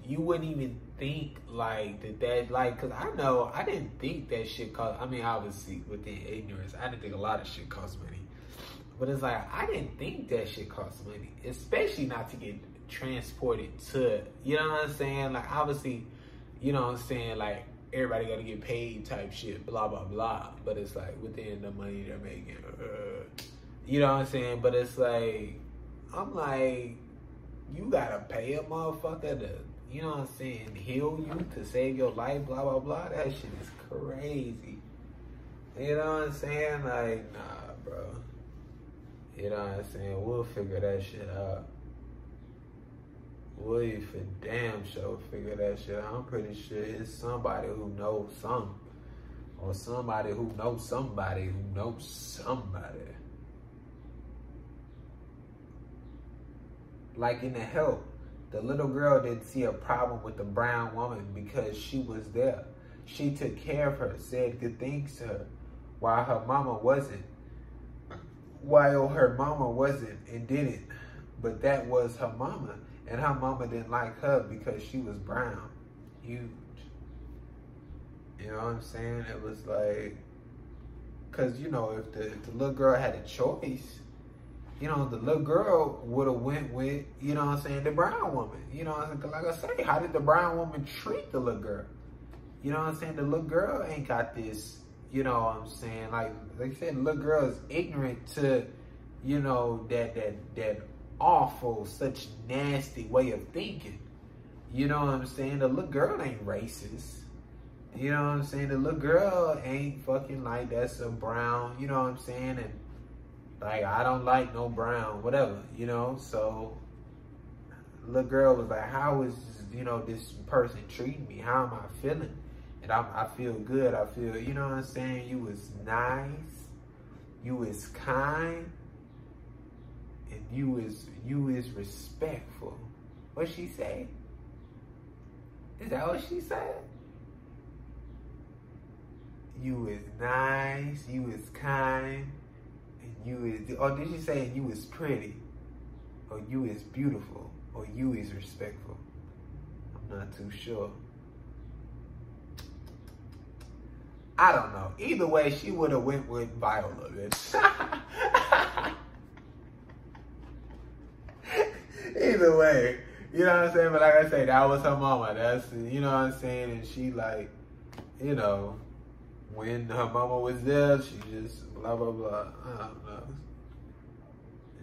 you wouldn't even think like that, that like, cause I know, I didn't think that shit cost, I mean, obviously within ignorance, I didn't think a lot of shit cost money. But it's like, I didn't think that shit cost money, especially not to get transported to, you know what I'm saying? Like, obviously, you know what I'm saying? Like, everybody got to get paid type shit, blah, blah, blah. But it's like within the money they're making. Uh, you know what I'm saying? But it's like, I'm like, you got to pay a motherfucker to, you know what I'm saying, heal you to save your life, blah, blah, blah. That shit is crazy. You know what I'm saying? Like, nah, bro. You know what I'm saying? We'll figure that shit out. We for damn sure figure that shit out. I'm pretty sure it's somebody who knows some. Or somebody who knows somebody who knows somebody. Like in the help, the little girl didn't see a problem with the brown woman because she was there. She took care of her, said good things to her, while her mama wasn't. While her mama wasn't and didn't. But that was her mama. And her mama didn't like her because she was brown. Huge. You know what I'm saying? It was like, because, you know, if the, if the little girl had a choice, you know, the little girl would have went with, you know what I'm saying, the brown woman. You know, like I say, how did the brown woman treat the little girl? You know what I'm saying? The little girl ain't got this, you know what I'm saying? Like, like I said, the little girl is ignorant to, you know, that, that, that awful, such nasty way of thinking. You know what I'm saying? The little girl ain't racist. You know what I'm saying? The little girl ain't fucking like that's a brown, you know what I'm saying? And like I don't like no brown, whatever, you know? So little girl was like, how is you know this person treating me? How am I feeling? And I'm, I feel good. I feel, you know what I'm saying? You was nice. You was kind and you is you is respectful. What she say? Is that what she said? You is nice, you is kind, you is or did she say you is pretty? Or you is beautiful? Or you is respectful? I'm not too sure. I don't know. Either way, she would have went with Viola. <laughs> Either way, you know what I'm saying? But like I say, that was her mama. That's you know what I'm saying. And she like, you know, when her mama was there, she just blah blah blah. I don't know.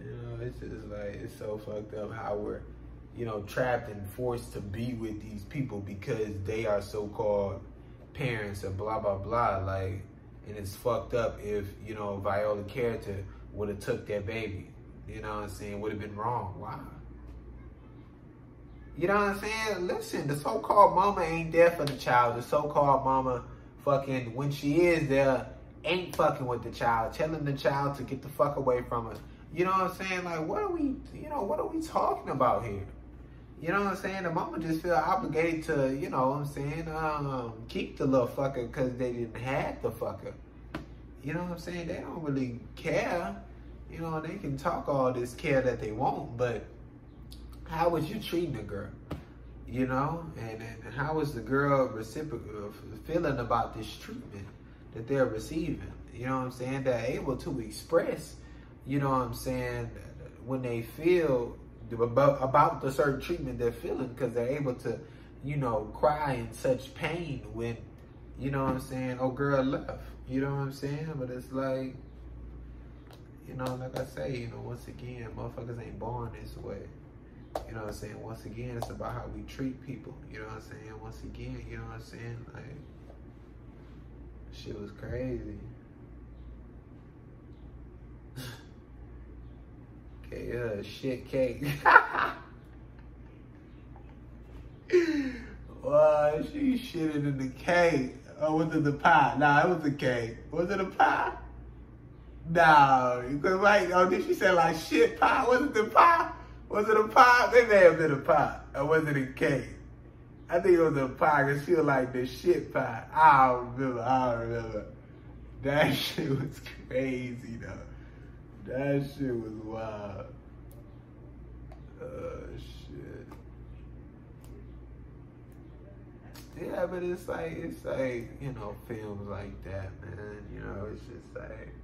You know, it's just like it's so fucked up how we're, you know, trapped and forced to be with these people because they are so-called parents or blah blah blah. Like, and it's fucked up if you know Viola character would have took that baby. You know what I'm saying? Would have been wrong. Why? You know what I'm saying? Listen, the so-called mama ain't there for the child. The so-called mama fucking, when she is there, ain't fucking with the child, telling the child to get the fuck away from her. You know what I'm saying? Like, what are we, you know, what are we talking about here? You know what I'm saying? The mama just feel obligated to, you know what I'm saying, um, keep the little fucker because they didn't have the fucker. You know what I'm saying? They don't really care. You know, they can talk all this care that they want, but how was you treating the girl? You know, and, and how was the girl reciprocal feeling about this treatment that they're receiving? You know what I'm saying? They're able to express, you know what I'm saying, when they feel about, about the certain treatment they're feeling because they're able to, you know, cry in such pain when, you know what I'm saying, oh girl left. You know what I'm saying? But it's like, you know, like I say, you know, once again, motherfuckers ain't born this way. You know what I'm saying? Once again, it's about how we treat people. You know what I'm saying? Once again, you know what I'm saying? Like, shit was crazy. <laughs> okay, uh, shit cake. <laughs> Wow, she shitted in the cake. Oh, was it the pie? Nah, it was a cake. Was it a pie? No, because like, oh, did she say like shit pie? Was it the pie? Was it a pie? It may have been a pie. Or was it a cake? I think it was a pie because she was like the shit pie. I don't remember. I don't remember. That <laughs> shit was crazy though. That shit was wild. Oh shit. Yeah, but it's like it's like you know films like that, man. You know, it's just like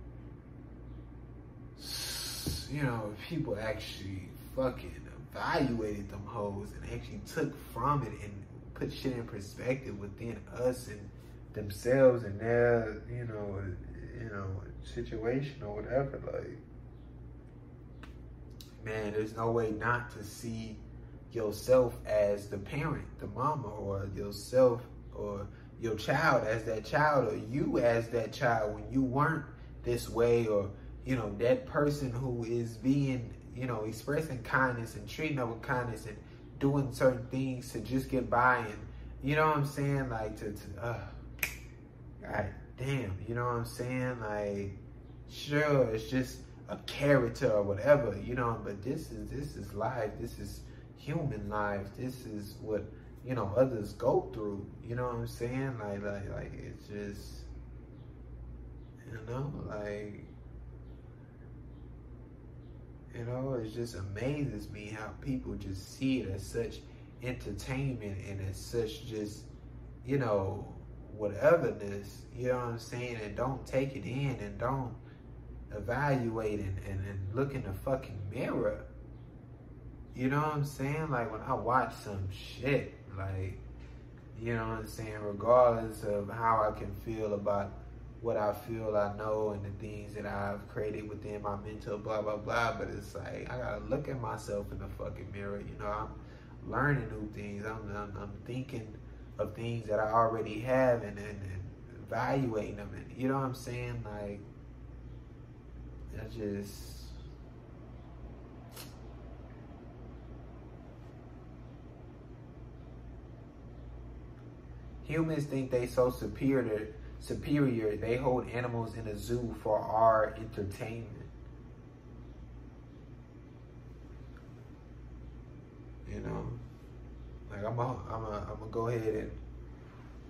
you know people actually fucking evaluated them hoes and actually took from it and put shit in perspective within us and themselves and their you know you know situation or whatever. Like, man, there's no way not to see yourself as the parent, the mama, or yourself or your child as that child, or you as that child when you weren't this way, or you know that person who is being, you know, expressing kindness and treating them with kindness and doing certain things to just get by, and you know what I'm saying, like to, to uh, God damn, you know what I'm saying, like sure, it's just a character or whatever, you know, but this is this is life, this is human life. This is what you know others go through. You know what I'm saying? Like like like it's just you know like you know it just amazes me how people just see it as such entertainment and as such just you know whateverness. You know what I'm saying? And don't take it in and don't evaluate and, and, and look in the fucking mirror you know what I'm saying? Like when I watch some shit, like, you know what I'm saying? Regardless of how I can feel about what I feel I know and the things that I've created within my mental, blah, blah, blah. But it's like, I gotta look at myself in the fucking mirror. You know, I'm learning new things. I'm, I'm, I'm thinking of things that I already have and, and, and evaluating them. And, you know what I'm saying? Like, I just Humans think they so superior superior they hold animals in a zoo for our entertainment. You know? Like I'm a, I'm a, I'm gonna go ahead and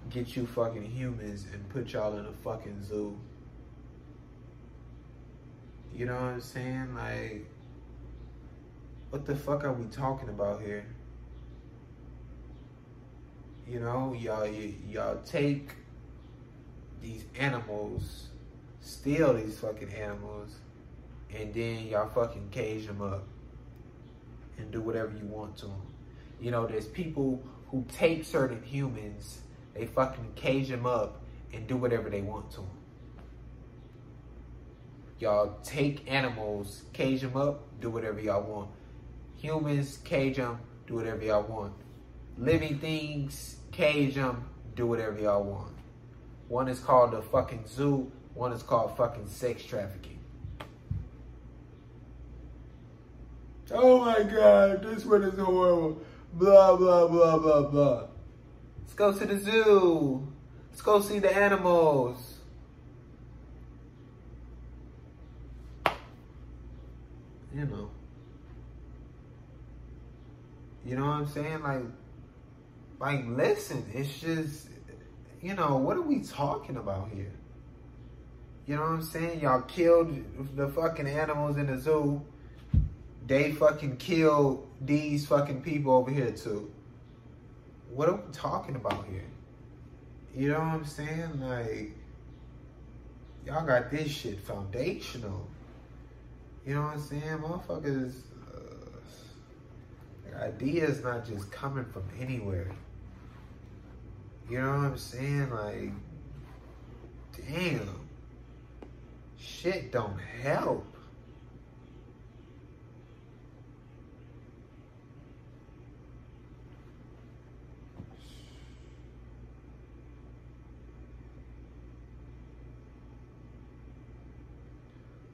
get you fucking humans and put y'all in a fucking zoo. You know what I'm saying? Like, what the fuck are we talking about here? You know, y'all y'all take these animals, steal these fucking animals, and then y'all fucking cage them up and do whatever you want to them. You know, there's people who take certain humans, they fucking cage them up and do whatever they want to them. Y'all take animals, cage them up, do whatever y'all want. Humans, cage them, do whatever y'all want living things, cage them, do whatever y'all want. One is called the fucking zoo. One is called fucking sex trafficking. Oh my God, this one is horrible. Blah, blah, blah, blah, blah. Let's go to the zoo. Let's go see the animals. You know. You know what I'm saying? Like, like, listen, it's just, you know, what are we talking about here? You know what I'm saying? Y'all killed the fucking animals in the zoo. They fucking killed these fucking people over here too. What are we talking about here? You know what I'm saying? Like, y'all got this shit foundational. You know what I'm saying? Motherfuckers, uh, ideas not just coming from anywhere. You know what I'm saying? Like, damn, shit don't help.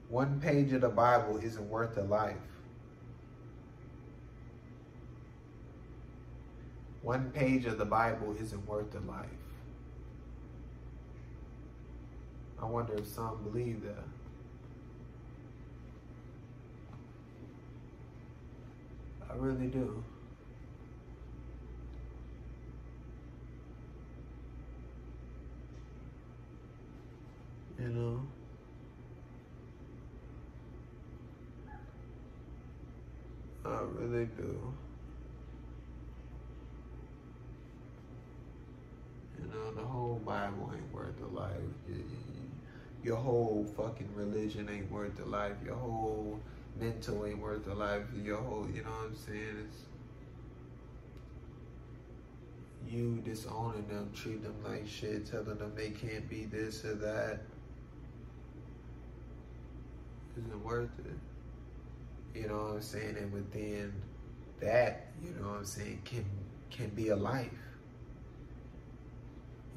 One page of the Bible isn't worth a life. One page of the Bible isn't worth a life. I wonder if some believe that. I really do. You know? I really do. You the whole Bible ain't worth a life. Your whole fucking religion ain't worth a life. Your whole mental ain't worth a life. Your whole, you know what I'm saying? It's you disowning them, treating them like shit, telling them they can't be this or that. Isn't worth it. You know what I'm saying? And within that, you know what I'm saying, can can be a life.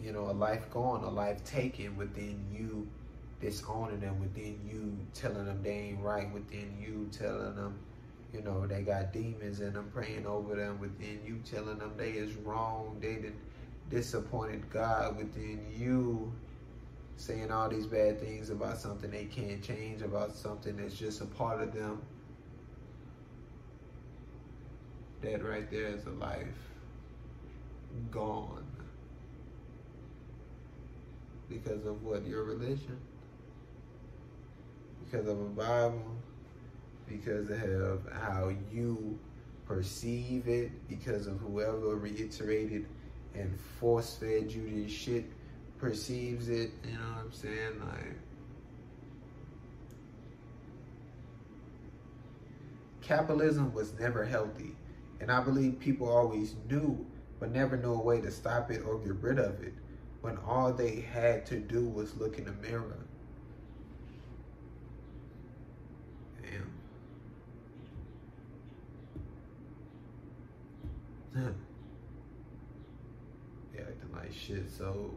You know, a life gone, a life taken within you disowning them, within you telling them they ain't right, within you telling them, you know, they got demons and I'm praying over them, within you telling them they is wrong, they did disappointed God, within you saying all these bad things about something they can't change, about something that's just a part of them. That right there is a life gone because of what? Your religion? Because of a bible? Because of how you perceive it? Because of whoever reiterated and force fed you this shit perceives it? You know what i'm saying? Like capitalism was never healthy. And I believe people always knew, but never knew a way to stop it or get rid of it when all they had to do was look in the mirror. Damn. they acting like shit so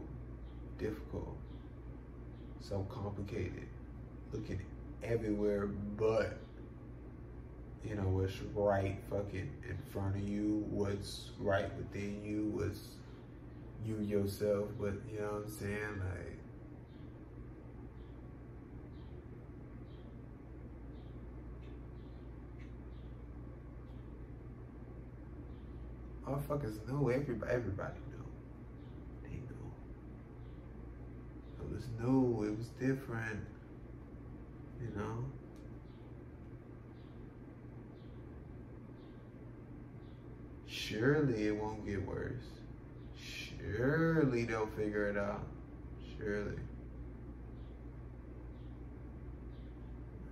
difficult, so complicated, looking everywhere but you know, what's right fucking in front of you, what's right within you, what's you yourself, but you know what I'm saying? Like, motherfuckers knew, everybody, everybody knew. They knew. It was new, it was different, you know? Surely it won't get worse. Surely they'll figure it out. Surely.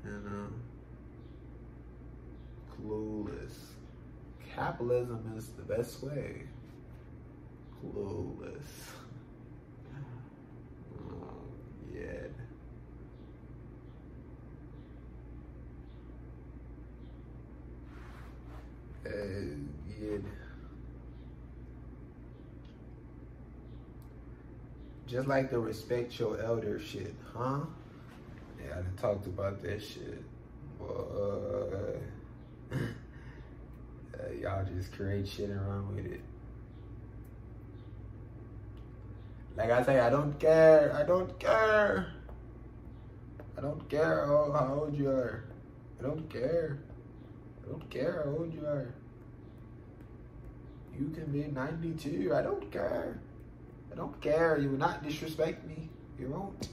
You know? Clueless. Capitalism is the best way. Clueless. Oh, <laughs> yeah. Uh, yeah. Just like the respect your elder shit, huh? Yeah, I talked about that shit. Boy. <clears throat> uh, y'all just create shit and run with it. Like I say, I don't care. I don't care. I don't care how old you are. I don't care. I don't care how old you are. You can be 92. I don't care. I don't care. You will not disrespect me. You won't.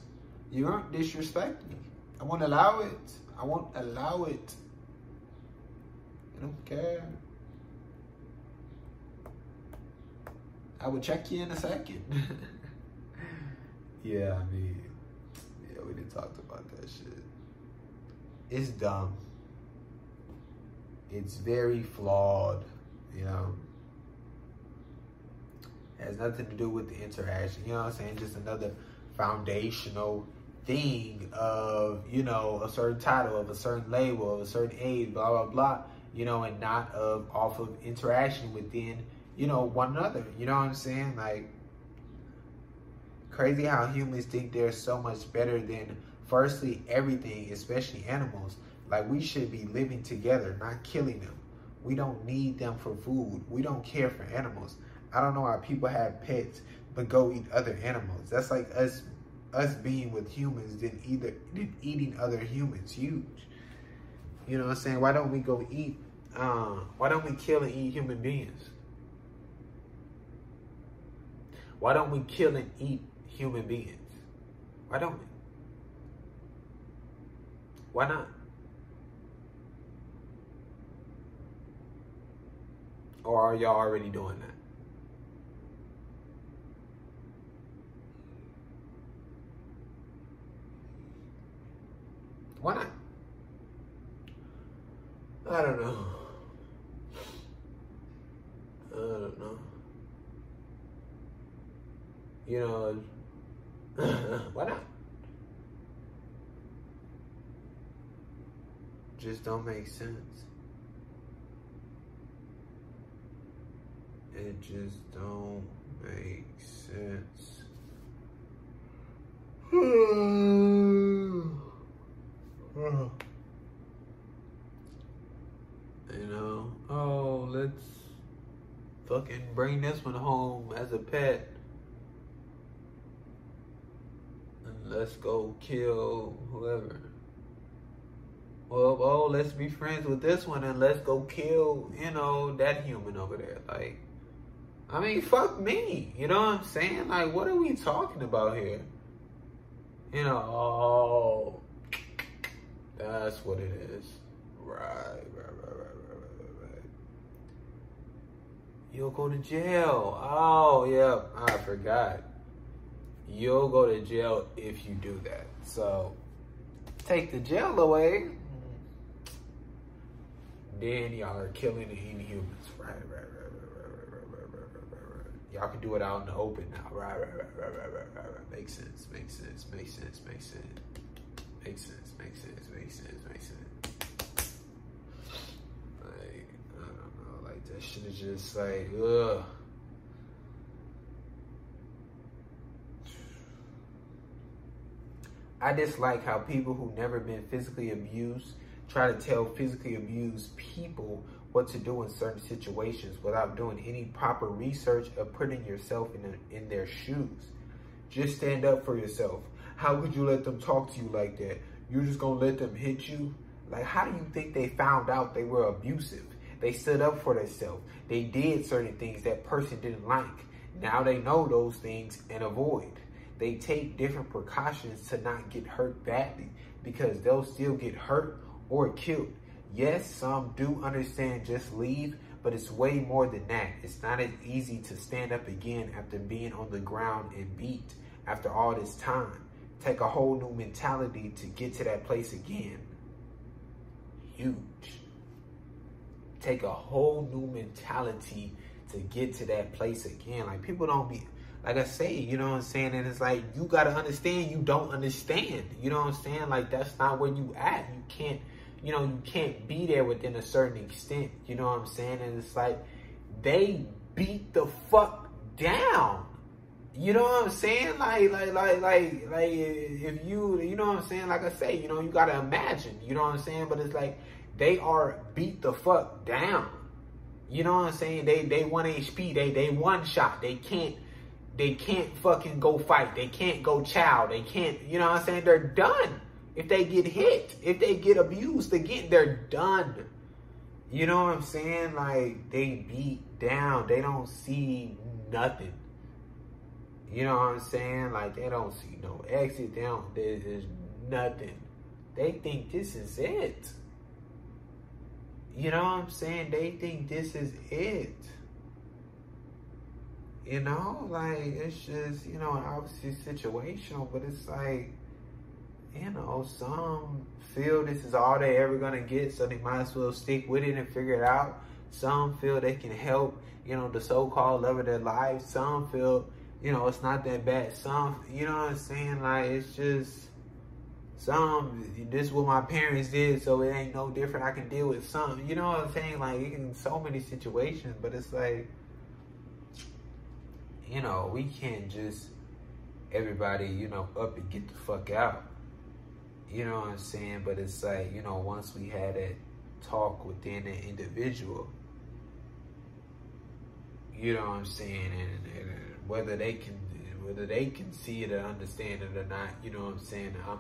You won't disrespect me. I won't allow it. I won't allow it. I don't care. I will check you in a second. <laughs> yeah, I mean, yeah, we didn't talk about that shit. it's dumb. It's very flawed, you know. Has nothing to do with the interaction, you know what I'm saying? Just another foundational thing of, you know, a certain title, of a certain label, of a certain age, blah, blah, blah, you know, and not of off of interaction within, you know, one another. You know what I'm saying? Like, crazy how humans think they're so much better than, firstly, everything, especially animals. Like, we should be living together, not killing them. We don't need them for food. We don't care for animals. I don't know why people have pets but go eat other animals. That's like us us being with humans than either than eating other humans. Huge. You know what I'm saying? Why don't we go eat? Uh, why don't we kill and eat human beings? Why don't we kill and eat human beings? Why don't we? Why not? Or are y'all already doing that? Why not? I don't know. I don't know. You know, why not? Just don't make sense. It just don't make sense. Uh-huh. you know, oh, let's fucking bring this one home as a pet. And let's go kill whoever. Well, oh, let's be friends with this one and let's go kill, you know, that human over there. Like, I mean, fuck me. You know what I'm saying? Like, what are we talking about here? You know, oh, that's what it is. Right, right, right, right, right, right, right. You'll go to jail. Oh, yeah, I forgot. You'll go to jail if you do that. So, take the jail away. Then y'all are killing the inhumans. Right, right, right, right, right, right, right, right, right, right. Y'all can do it out in the open now. Right, right, right, right, right, right, right, right. Makes sense, makes sense, makes sense, makes sense. Makes sense, makes sense, makes sense, makes sense. Like, I don't know, like that shit is just like, ugh. I dislike how people who never been physically abused try to tell physically abused people what to do in certain situations without doing any proper research or putting yourself in, a, in their shoes. Just stand up for yourself. How could you let them talk to you like that? You're just gonna let them hit you? Like, how do you think they found out they were abusive? They stood up for themselves. They did certain things that person didn't like. Now they know those things and avoid. They take different precautions to not get hurt badly because they'll still get hurt or killed. Yes, some do understand just leave, but it's way more than that. It's not as easy to stand up again after being on the ground and beat after all this time take a whole new mentality to get to that place again. Huge. Take a whole new mentality to get to that place again. Like people don't be like I say, you know what I'm saying? And it's like you gotta understand you don't understand. You know what I'm saying? Like that's not where you at. You can't, you know, you can't be there within a certain extent. You know what I'm saying? And it's like they beat the fuck down you know what I'm saying? Like, like, like, like, like, if you, you know what I'm saying? Like I say, you know, you gotta imagine. You know what I'm saying? But it's like they are beat the fuck down. You know what I'm saying? They they one HP. They they one shot. They can't they can't fucking go fight. They can't go chow. They can't. You know what I'm saying? They're done. If they get hit, if they get abused again, they're done. You know what I'm saying? Like they beat down. They don't see nothing. You know what I'm saying? Like they don't see no exit. They don't. There's nothing. They think this is it. You know what I'm saying? They think this is it. You know, like it's just you know obviously situational, but it's like you know, some feel this is all they ever gonna get, so they might as well stick with it and figure it out. Some feel they can help, you know, the so-called love of their life. Some feel, you know, it's not that bad. Some, you know what I'm saying? Like it's just some. This is what my parents did, so it ain't no different. I can deal with some. You know what I'm saying? Like in so many situations, but it's like, you know, we can't just everybody, you know, up and get the fuck out. You know what I'm saying? But it's like, you know, once we had that talk within the individual, you know what I'm saying, and, and, whether they can whether they can see it or understand it or not, you know what I'm saying? I'm,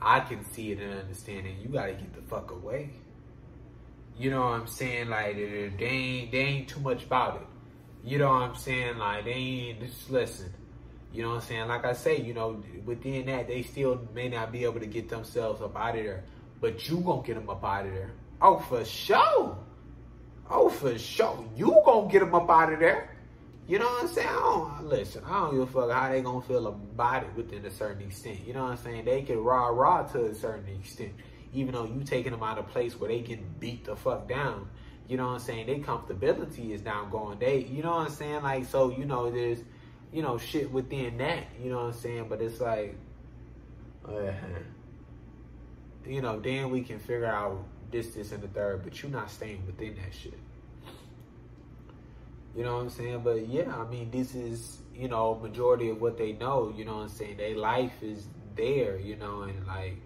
I can see it and understand it. You gotta get the fuck away. You know what I'm saying? Like they ain't they ain't too much about it. You know what I'm saying? Like they ain't just listen. You know what I'm saying? Like I say, you know, within that, they still may not be able to get themselves up out of there. But you gonna get them up out of there. Oh, for sure. Oh, for sure. You gonna get them up out of there. You know what I'm saying? I don't, listen, I don't give a fuck how they gonna feel about it within a certain extent. You know what I'm saying? They can rah rah to a certain extent. Even though you taking them out of place where they can beat the fuck down. You know what I'm saying? Their comfortability is now going. They, you know what I'm saying? Like, so, you know, there's you know, shit within that, you know what I'm saying? But it's like, uh, you know, then we can figure out this, this, and the third, but you're not staying within that shit. You know what I'm saying? But yeah, I mean, this is, you know, majority of what they know, you know what I'm saying? Their life is there, you know, and like,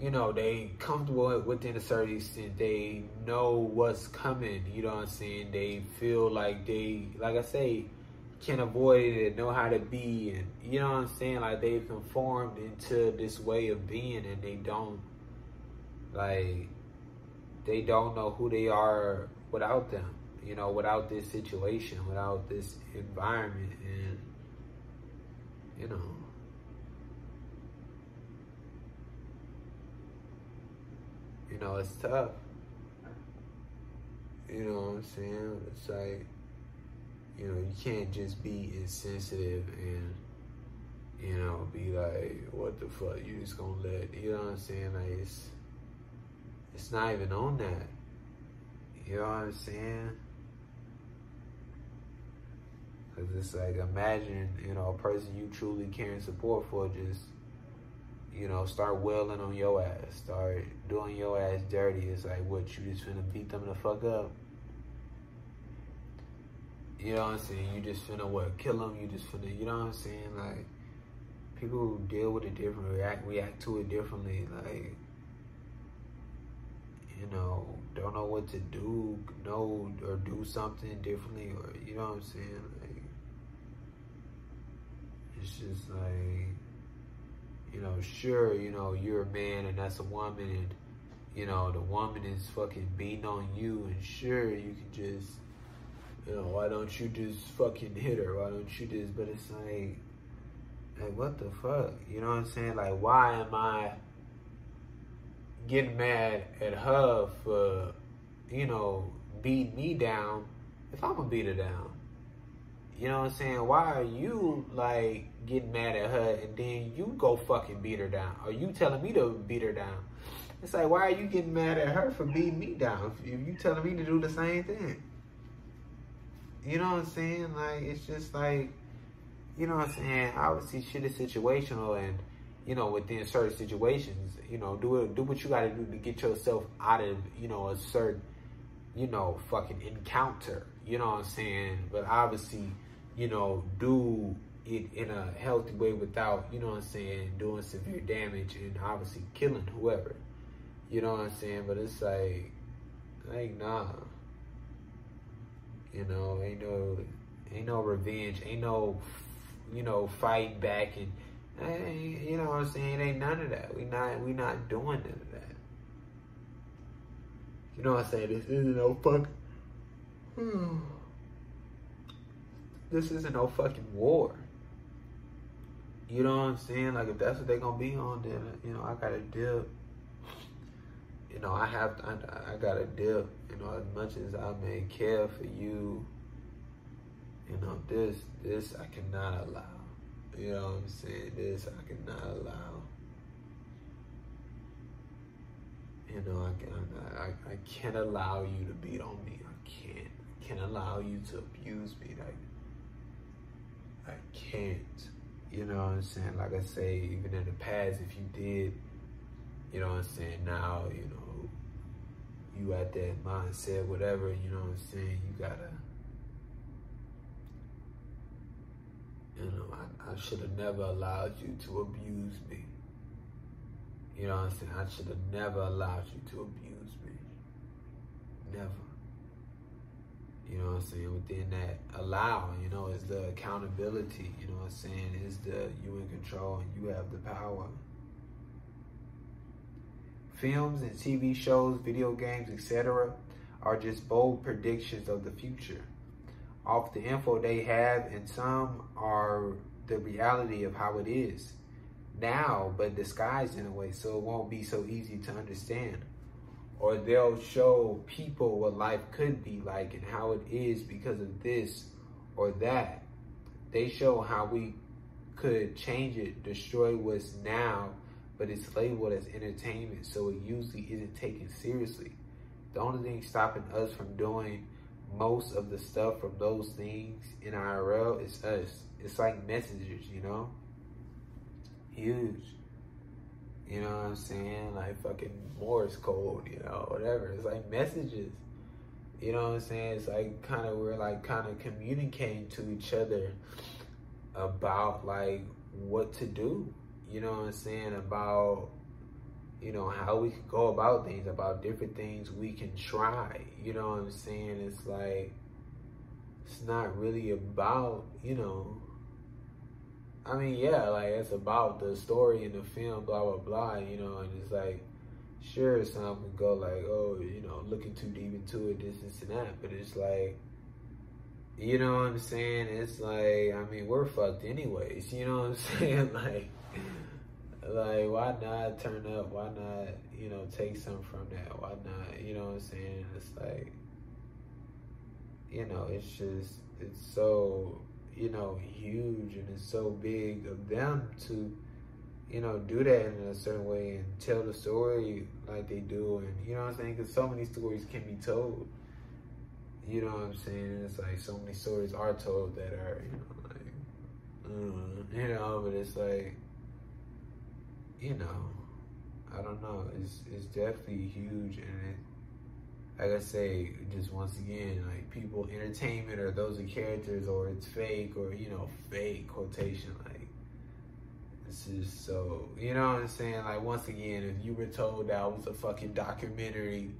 you know, they comfortable within a certain extent. They know what's coming, you know what I'm saying? They feel like they, like I say, can avoid it and know how to be and you know what I'm saying? Like they've conformed into this way of being and they don't like they don't know who they are without them. You know, without this situation, without this environment and you know You know, it's tough. You know what I'm saying? It's like you know, you can't just be insensitive and, you know, be like, what the fuck, you just gonna let, you know what I'm saying? Like, it's, it's not even on that. You know what I'm saying? Because it's like, imagine, you know, a person you truly care and support for just, you know, start wailing on your ass, start doing your ass dirty. It's like, what, you just finna beat them the fuck up? You know what I'm saying? You just finna what? Kill them. You just finna. You know what I'm saying? Like people deal with it differently, react react to it differently. Like you know, don't know what to do, know or do something differently, or you know what I'm saying? It's just like you know, sure, you know, you're a man and that's a woman, and you know, the woman is fucking beating on you, and sure, you can just you know, why don't you just fucking hit her? Why don't you just, but it's like, like, what the fuck? You know what I'm saying? Like, why am I getting mad at her for, you know, beating me down if I'm gonna beat her down? You know what I'm saying? Why are you like getting mad at her and then you go fucking beat her down? Are you telling me to beat her down? It's like, why are you getting mad at her for beating me down if you telling me to do the same thing? You know what I'm saying? Like it's just like, you know what I'm saying? Obviously, shit is situational, and you know within certain situations, you know, do it, do what you got to do to get yourself out of you know a certain, you know, fucking encounter. You know what I'm saying? But obviously, you know, do it in a healthy way without, you know what I'm saying, doing severe damage and obviously killing whoever. You know what I'm saying? But it's like, like nah. You know, ain't no, ain't no revenge, ain't no, you know, fight back and, eh, you know what I'm saying? Ain't none of that. We not, we not doing none of that. You know what I'm saying? This isn't no fuck. Hmm this isn't no fucking war. You know what I'm saying? Like if that's what they're gonna be on, then you know I gotta dip. You know I have to, I, I gotta dip. You know as much as I may care for you. You know this this I cannot allow. You know what I'm saying? This I cannot allow. You know I can I, I, I can't allow you to beat on me. I can't I can't allow you to abuse me like. I can't. You know what I'm saying? Like I say, even in the past, if you did, you know what I'm saying? Now, you know, you at that mindset, whatever, you know what I'm saying? You gotta, you know, I, I should have never allowed you to abuse me. You know what I'm saying? I should have never allowed you to abuse me. Never. You know what I'm saying? Within that allow, you know, is the accountability, you know what I'm saying? Is the you in control and you have the power. Films and TV shows, video games, etc. are just bold predictions of the future. Off the info they have, and some are the reality of how it is now, but disguised in a way so it won't be so easy to understand. Or they'll show people what life could be like and how it is because of this or that. They show how we could change it, destroy what's now, but it's labeled as entertainment, so it usually isn't taken seriously. The only thing stopping us from doing most of the stuff from those things in IRL is us. It's like messages, you know? Huge. You know what I'm saying? Like fucking Morse code, you know, whatever. It's like messages. You know what I'm saying? It's like kind of we're like kind of communicating to each other about like what to do. You know what I'm saying? About you know how we can go about things, about different things we can try. You know what I'm saying? It's like it's not really about you know I mean, yeah, like it's about the story in the film, blah blah blah, you know, and it's like, sure, some can go like, oh, you know, looking too deep into it, this, this, and that, but it's like, you know what I'm saying? It's like, I mean, we're fucked anyways, you know what I'm <laughs> saying? like, like, why not turn up? Why not, you know, take some from that? Why not, you know what I'm saying? It's like, you know, it's just, it's so you know, huge and it's so big of them to, you know, do that in a certain way and tell the story like they do. And, you know what I'm saying? Because so many stories can be told. You know what I'm saying? It's like so many stories are told that are, you know, like, uh, you know, but it's like, you know, I don't know. It's it's definitely huge, and it, like I say, just once again, like people entertainment or those are characters or it's fake or you know fake quotation like this is so you know what I'm saying? Like once again if you were told that was a fucking documentary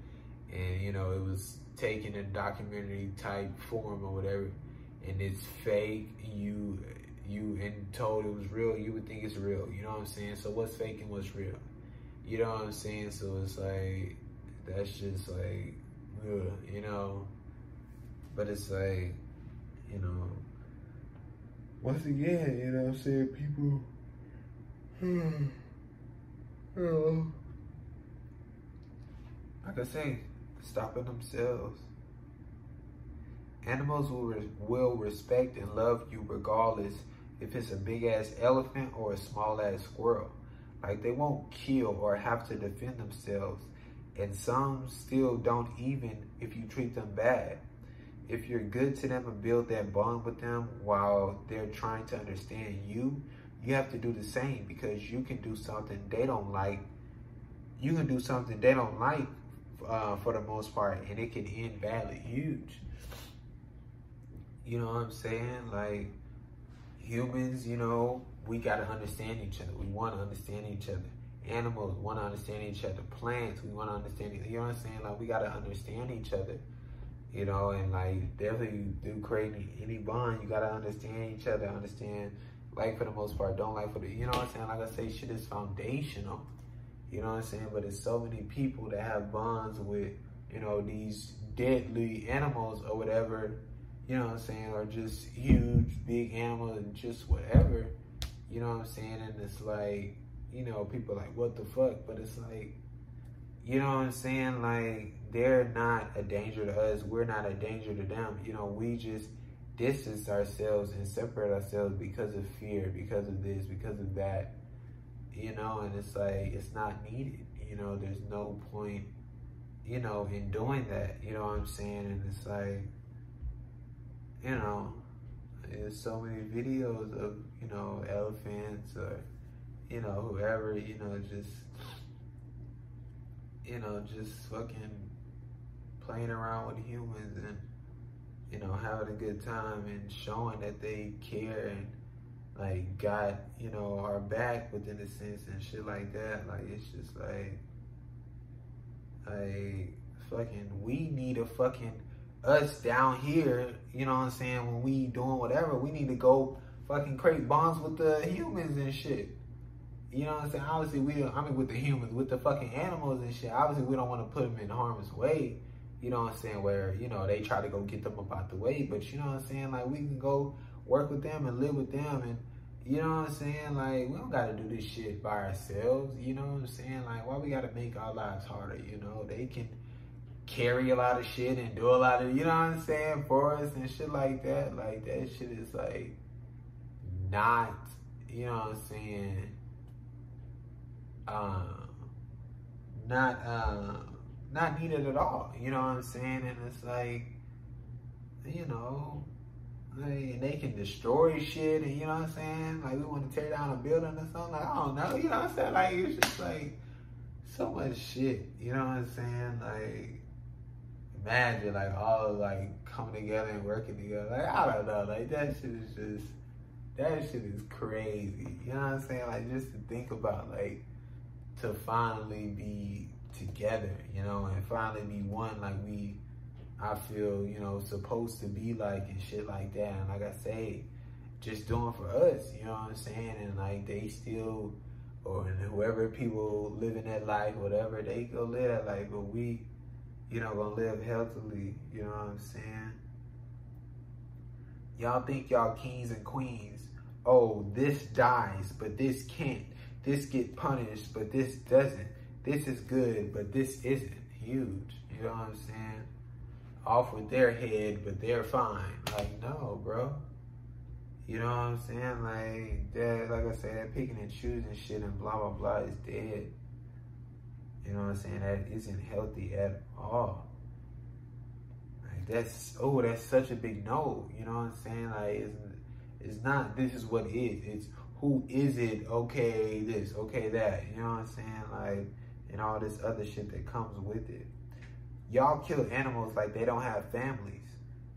and you know it was taken in documentary type form or whatever and it's fake you you and told it was real you would think it's real you know what I'm saying? So what's fake and what's real? You know what I'm saying? So it's like that's just like you know but it's like, you know, once again, you know I'm saying, people, hmm, <sighs> you know, like I say, stopping themselves. Animals will, re- will respect and love you regardless if it's a big ass elephant or a small ass squirrel. Like they won't kill or have to defend themselves. And some still don't even if you treat them bad if you're good to them and build that bond with them while they're trying to understand you, you have to do the same because you can do something they don't like. You can do something they don't like uh, for the most part, and it can end badly. Huge. You know what I'm saying? Like humans, you know, we got to understand each other. We want to understand each other. Animals want to understand each other. Plants, we want to understand. You know what I'm saying? Like we got to understand each other you know, and like definitely do create any, bond. You gotta understand each other, understand like for the most part, don't like for the you know what I'm saying? Like I say, shit is foundational. You know what I'm saying? But it's so many people that have bonds with, you know, these deadly animals or whatever, you know what I'm saying, or just huge, big animals and just whatever. You know what I'm saying? And it's like, you know, people like, what the fuck? But it's like, you know what I'm saying? Like, they're not a danger to us. We're not a danger to them. You know, we just distance ourselves and separate ourselves because of fear, because of this, because of that. you know, and it's like it's not needed. You know, there's no point, you know, in doing that. You know what I'm saying? And it's like, you know, there's so many videos of you know elephants or you know whoever you know just you know just fucking playing around with humans and you know having a good time and showing that they care and like got you know our back within a sense and shit like that like it's just like like fucking we need a fucking us down here, you know what I'm saying, when we doing whatever, we need to go fucking create bonds with the humans and shit. You know what I'm saying? Obviously, we I mean, with the humans, with the fucking animals and shit. Obviously, we don't want to put them in harm's way. You know what I'm saying? Where you know they try to go get them about the way, but you know what I'm saying? Like we can go work with them and live with them, and you know what I'm saying? Like we don't gotta do this shit by ourselves. You know what I'm saying? Like why we gotta make our lives harder? You know they can carry a lot of shit and do a lot of, you know what I'm saying, for us and shit like that. Like that shit is like not, you know what I'm saying, um, not uh, not needed at all. You know what I'm saying? And it's like, you know, like, they can destroy shit and you know what I'm saying? Like we want to tear down a building or something. Like I don't know. You know what I'm saying? Like it's just like so much shit. You know what I'm saying? Like imagine like all like coming together and working together. Like I don't know, like that shit is just that shit is crazy. You know what I'm saying? Like just to think about like to finally be together, you know, and finally be one like we I feel, you know, supposed to be like and shit like that. And like I say, just doing for us, you know what I'm saying? And like they still or whoever people living that life, whatever, they go live that life, but we you know, gonna live healthily. You know what I'm saying? Y'all think y'all kings and queens. Oh, this dies, but this can't. This get punished, but this doesn't. This is good, but this isn't. Huge. You know what I'm saying? Off with their head, but they're fine. Like, no, bro. You know what I'm saying? Like that, like I said, that picking and choosing shit and blah blah blah is dead. You know what I'm saying? That isn't healthy at all. Like that's oh, that's such a big no. You know what I'm saying? Like it's it's not this is what it is. It's who is it? Okay, this, okay, that. You know what I'm saying? Like and all this other shit that comes with it. Y'all kill animals like they don't have families.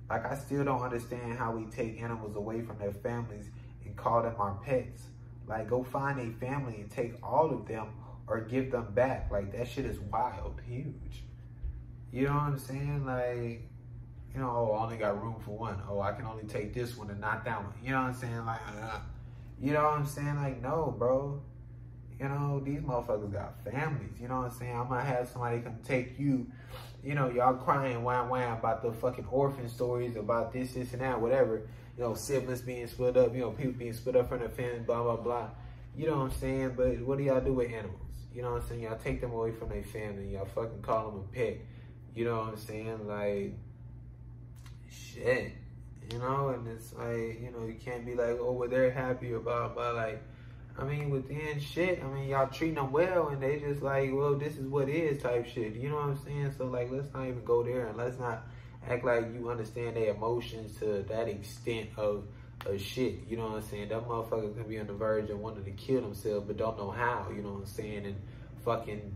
Like I still don't understand how we take animals away from their families and call them our pets. Like go find a family and take all of them or give them back. Like that shit is wild, huge. You know what I'm saying? Like, you know, oh, I only got room for one. Oh, I can only take this one and not that one. You know what I'm saying? Like, uh, you know what I'm saying? Like, no, bro. You know, these motherfuckers got families. You know what I'm saying? I'm gonna have somebody come take you. You know, y'all crying wham wham about the fucking orphan stories about this, this, and that, whatever. You know, siblings being split up. You know, people being split up from their family, blah blah blah. You know what I'm saying? But what do y'all do with animals? You know what I'm saying? Y'all take them away from their family. Y'all fucking call them a pet. You know what I'm saying? Like, shit. You know, and it's like, you know, you can't be like, oh, well, they're happy about, but like, I mean, within shit, I mean, y'all treating them well, and they just like, well, this is what is type shit. You know what I'm saying? So, like, let's not even go there, and let's not act like you understand their emotions to that extent of of shit. You know what I'm saying? That motherfucker could be on the verge of wanting to kill themselves, but don't know how. You know what I'm saying? And fucking,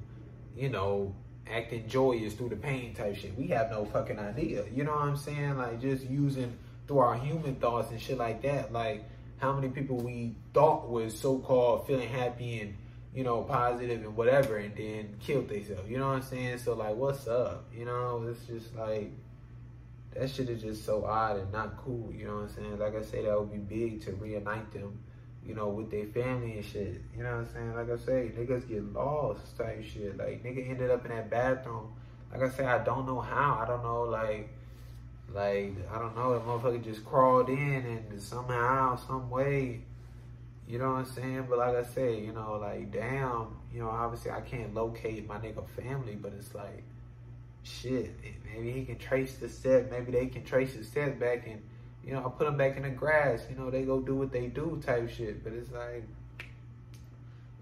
you know, acting joyous through the pain type shit. We have no fucking idea. You know what I'm saying? Like just using through our human thoughts and shit like that. Like how many people we thought was so called feeling happy and you know positive and whatever, and then killed themselves. You know what I'm saying? So like, what's up? You know, it's just like that shit is just so odd and not cool. You know what I'm saying? Like I say, that would be big to reunite them, you know, with their family and shit. You know what I'm saying? Like I say, niggas get lost type shit. Like nigga ended up in that bathroom. Like I say, I don't know how. I don't know like. Like, I don't know, that motherfucker just crawled in and somehow, some way, you know what I'm saying? But like I say, you know, like, damn, you know, obviously I can't locate my nigga family, but it's like, shit, maybe he can trace the step. Maybe they can trace the step back and, you know, I put them back in the grass. You know, they go do what they do type shit. But it's like,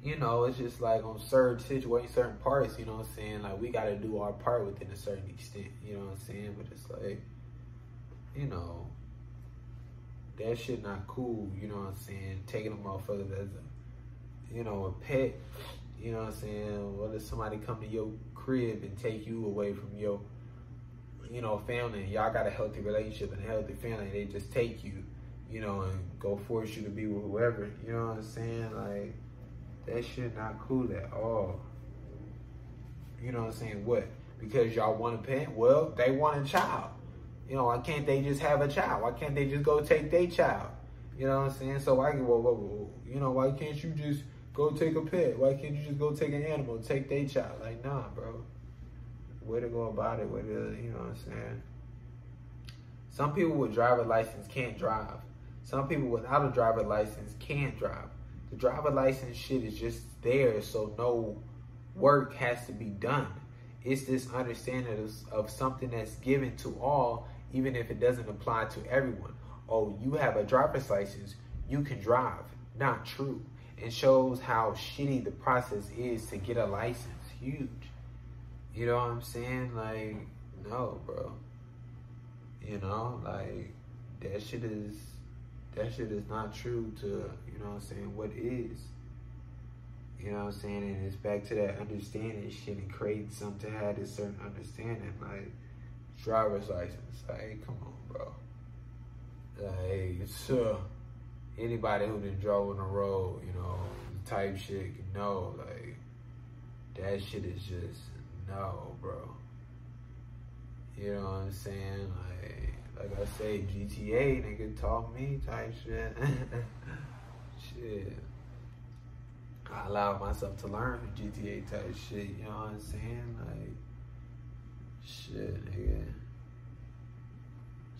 you know, it's just like on certain situations, certain parts, you know what I'm saying? Like we gotta do our part within a certain extent, you know what I'm saying? But it's like, you know, that shit not cool, you know what I'm saying? Taking a motherfucker as a, you know, a pet, you know what I'm saying? What if somebody come to your crib and take you away from your, you know, family y'all got a healthy relationship and a healthy family, they just take you, you know, and go force you to be with whoever, you know what I'm saying? Like, that shit not cool at all. You know what I'm saying? What? Because y'all want a pet? Well, they want a child. You know, why can't they just have a child? Why can't they just go take their child? You know what I'm saying? So I you know, why can't you just go take a pet? Why can't you just go take an animal, take their child? Like, nah, bro. Way to go about it. Way to, you know what I'm saying? Some people with driver license can't drive. Some people without a driver license can't drive. The driver license shit is just there, so no work has to be done. It's this understanding of, of something that's given to all, even if it doesn't apply to everyone. Oh, you have a driver's license, you can drive. Not true. It shows how shitty the process is to get a license. Huge. You know what I'm saying? Like, no, bro. You know, like that shit is that shit is not true to, you know what I'm saying, what is. You know what I'm saying? And it's back to that understanding shit and creating something to have this certain understanding. Like, driver's license. Like, come on, bro. Like, uh, anybody who done drove on the road, you know, type shit can know, like, that shit is just, no, bro. You know what I'm saying? Like, like I say, GTA, nigga, taught me type shit. <laughs> shit. I allowed myself to learn GTA type shit, you know what I'm saying? Like, shit, nigga.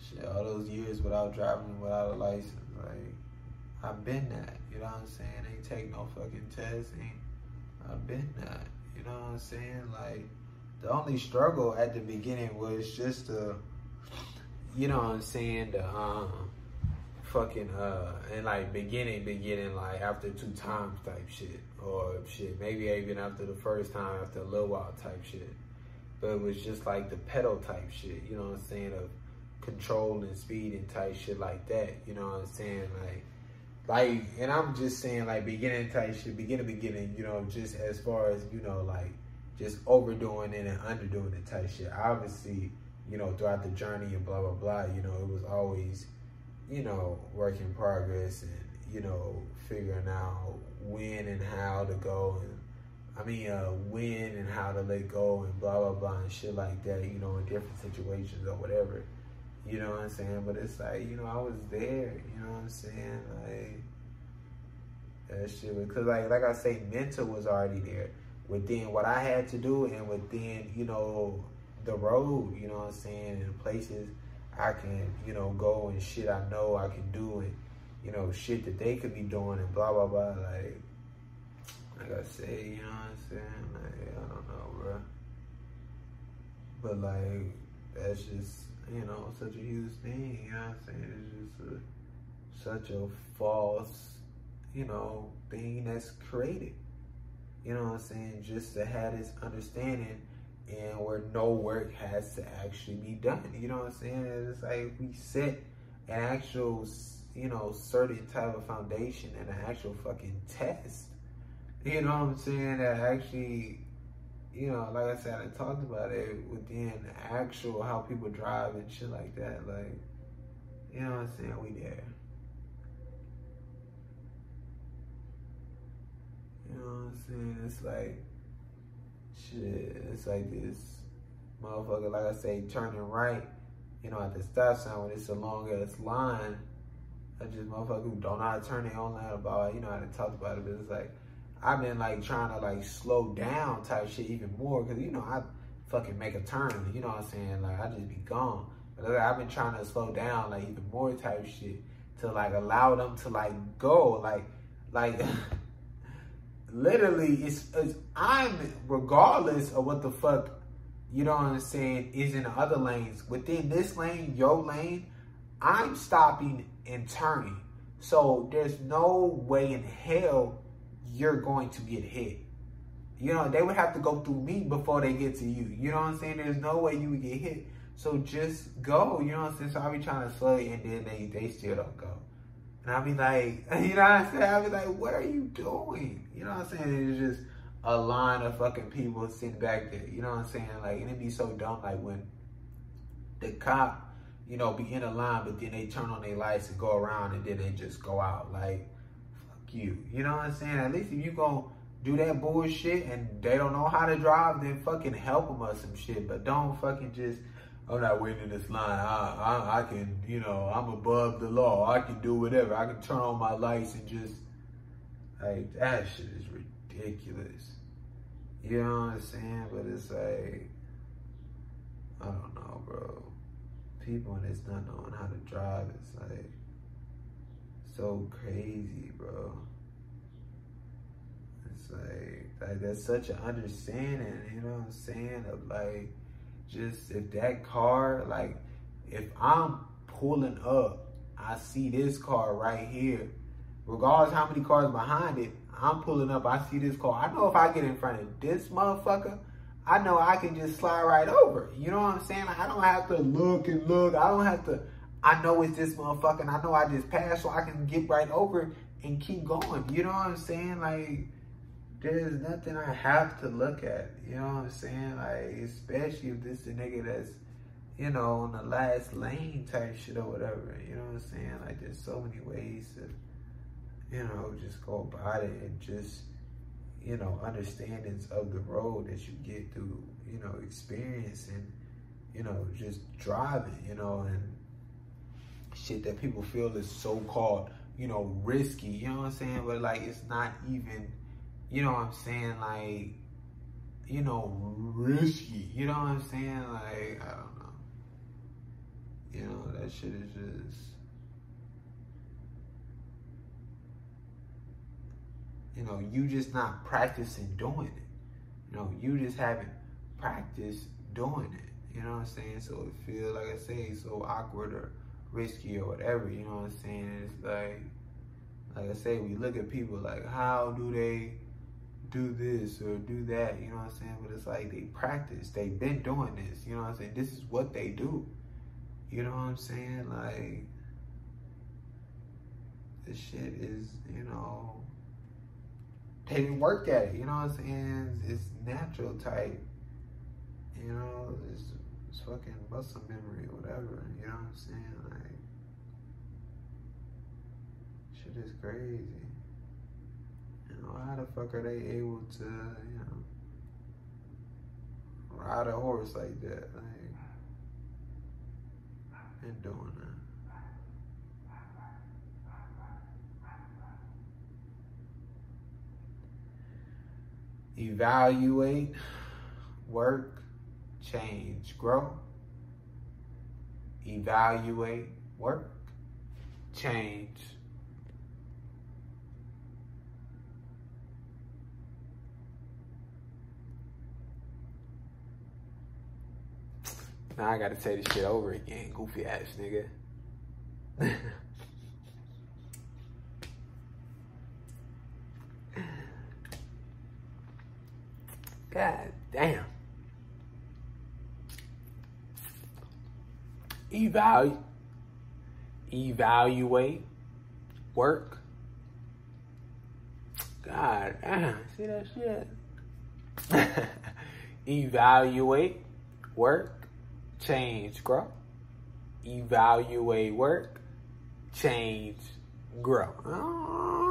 Shit, all those years without driving, without a license, like, I've been that, you know what I'm saying? Ain't take no fucking test, ain't, I've been that, you know what I'm saying? Like, the only struggle at the beginning was just to, you know what I'm saying, the um fucking uh and like beginning beginning like after two times type shit or shit maybe even after the first time after a little while type shit but it was just like the pedal type shit you know what i'm saying of control and speed and type shit like that you know what i'm saying like like and i'm just saying like beginning type shit beginning beginning you know just as far as you know like just overdoing it and underdoing it type shit. Obviously you know, throughout the journey and blah, blah, blah, you know, it was always, you know, work in progress and, you know, figuring out when and how to go and, I mean, uh, when and how to let go and blah, blah, blah and shit like that, you know, in different situations or whatever. You know what I'm saying? But it's like, you know, I was there, you know what I'm saying? Like, that shit cause like, like I say, mental was already there within what I had to do and within, you know, the road, you know what I'm saying, and places I can, you know, go and shit I know I can do and, you know, shit that they could be doing and blah, blah, blah. Like, like I say, you know saying? Like, I don't know, bro. But, like, that's just, you know, such a huge thing, you know what I'm saying? It's just a, such a false, you know, thing that's created. You know what I'm saying? Just to have this understanding and where no work has to actually be done. You know what I'm saying? It's like we set an actual, you know, certain type of foundation and an actual fucking test. You know what I'm saying? That actually, you know, like I said, I talked about it within actual how people drive and shit like that. Like, you know what I'm saying? We there. You know what I'm saying? It's like shit, it's like this motherfucker, like I say, turning right, you know, at the stop sign when it's a long ass line. I just motherfucker who don't know how to turn their own line about, you know how to talk about it, but it's like, I've been like trying to like slow down type shit even more, cause you know, I fucking make a turn, you know what I'm saying? Like, I just be gone. But like, I've been trying to slow down like even more type shit to like allow them to like go, like, like, <laughs> literally it's, it's I'm regardless of what the fuck you know what I'm saying is in the other lanes within this lane your lane I'm stopping and turning so there's no way in hell you're going to get hit. You know, they would have to go through me before they get to you. You know what I'm saying? There's no way you would get hit. So just go. You know what I'm saying? So I'll be trying to slow and then they, they still don't go. And I'll be like, <laughs> you know what I'm saying? I'll be like, what are you doing? You know what I'm saying? It's just a line of fucking people sitting back there. You know what I'm saying? Like, and it'd be so dumb. Like when the cop, you know, be in a line, but then they turn on their lights and go around and then they just go out. Like, you. You know what I'm saying? At least if you gonna do that bullshit and they don't know how to drive, then fucking help them or some shit. But don't fucking just I'm not waiting in this line. I, I, I can, you know, I'm above the law. I can do whatever. I can turn on my lights and just, like, that shit is ridiculous. You know what I'm saying? But it's like, I don't know, bro. People and it's not knowing how to drive, it's like, so crazy, bro. It's like, like that's such an understanding, you know what I'm saying? Of like, just if that car, like if I'm pulling up, I see this car right here, regardless how many cars behind it, I'm pulling up, I see this car. I know if I get in front of this motherfucker, I know I can just slide right over. You know what I'm saying? I don't have to look and look. I don't have to, I know it's this motherfucker and I know I just passed so I can get right over and keep going. You know what I'm saying? Like, there's nothing I have to look at. You know what I'm saying? Like, especially if this is a nigga that's, you know, on the last lane type shit or whatever. You know what I'm saying? Like, there's so many ways to, you know, just go about it and just, you know, understandings of the road that you get through, you know, experience and, you know, just driving, you know, and shit that people feel is so called, you know, risky. You know what I'm saying? But like, it's not even you know what I'm saying, like, you know, risky. You know what I'm saying? Like, I don't know. You know, that shit is just. You know, you just not practicing doing it. You know, you just haven't practiced doing it. You know what I'm saying? So it feels like I say so awkward or risky or whatever. You know what I'm saying? It's like, like I say, we look at people like, how do they do this or do that, you know what I'm saying? But it's like they practice, they've been doing this, you know what I'm saying? This is what they do. You know what I'm saying? Like, this shit is, you know, they didn't work at it, you know what I'm saying? It's natural type, you know, it's, it's fucking muscle memory or whatever, you know what I'm saying? Is crazy know, how the fuck are they able to, you know, ride a horse like that? Like, and doing that. Evaluate, work, change, grow. Evaluate, work, change, Now I gotta say this shit over again, goofy ass nigga. <laughs> God damn. Evaluate, evaluate, work. God damn, see that shit? <laughs> evaluate, work, change, grow. Evaluate work, change, grow.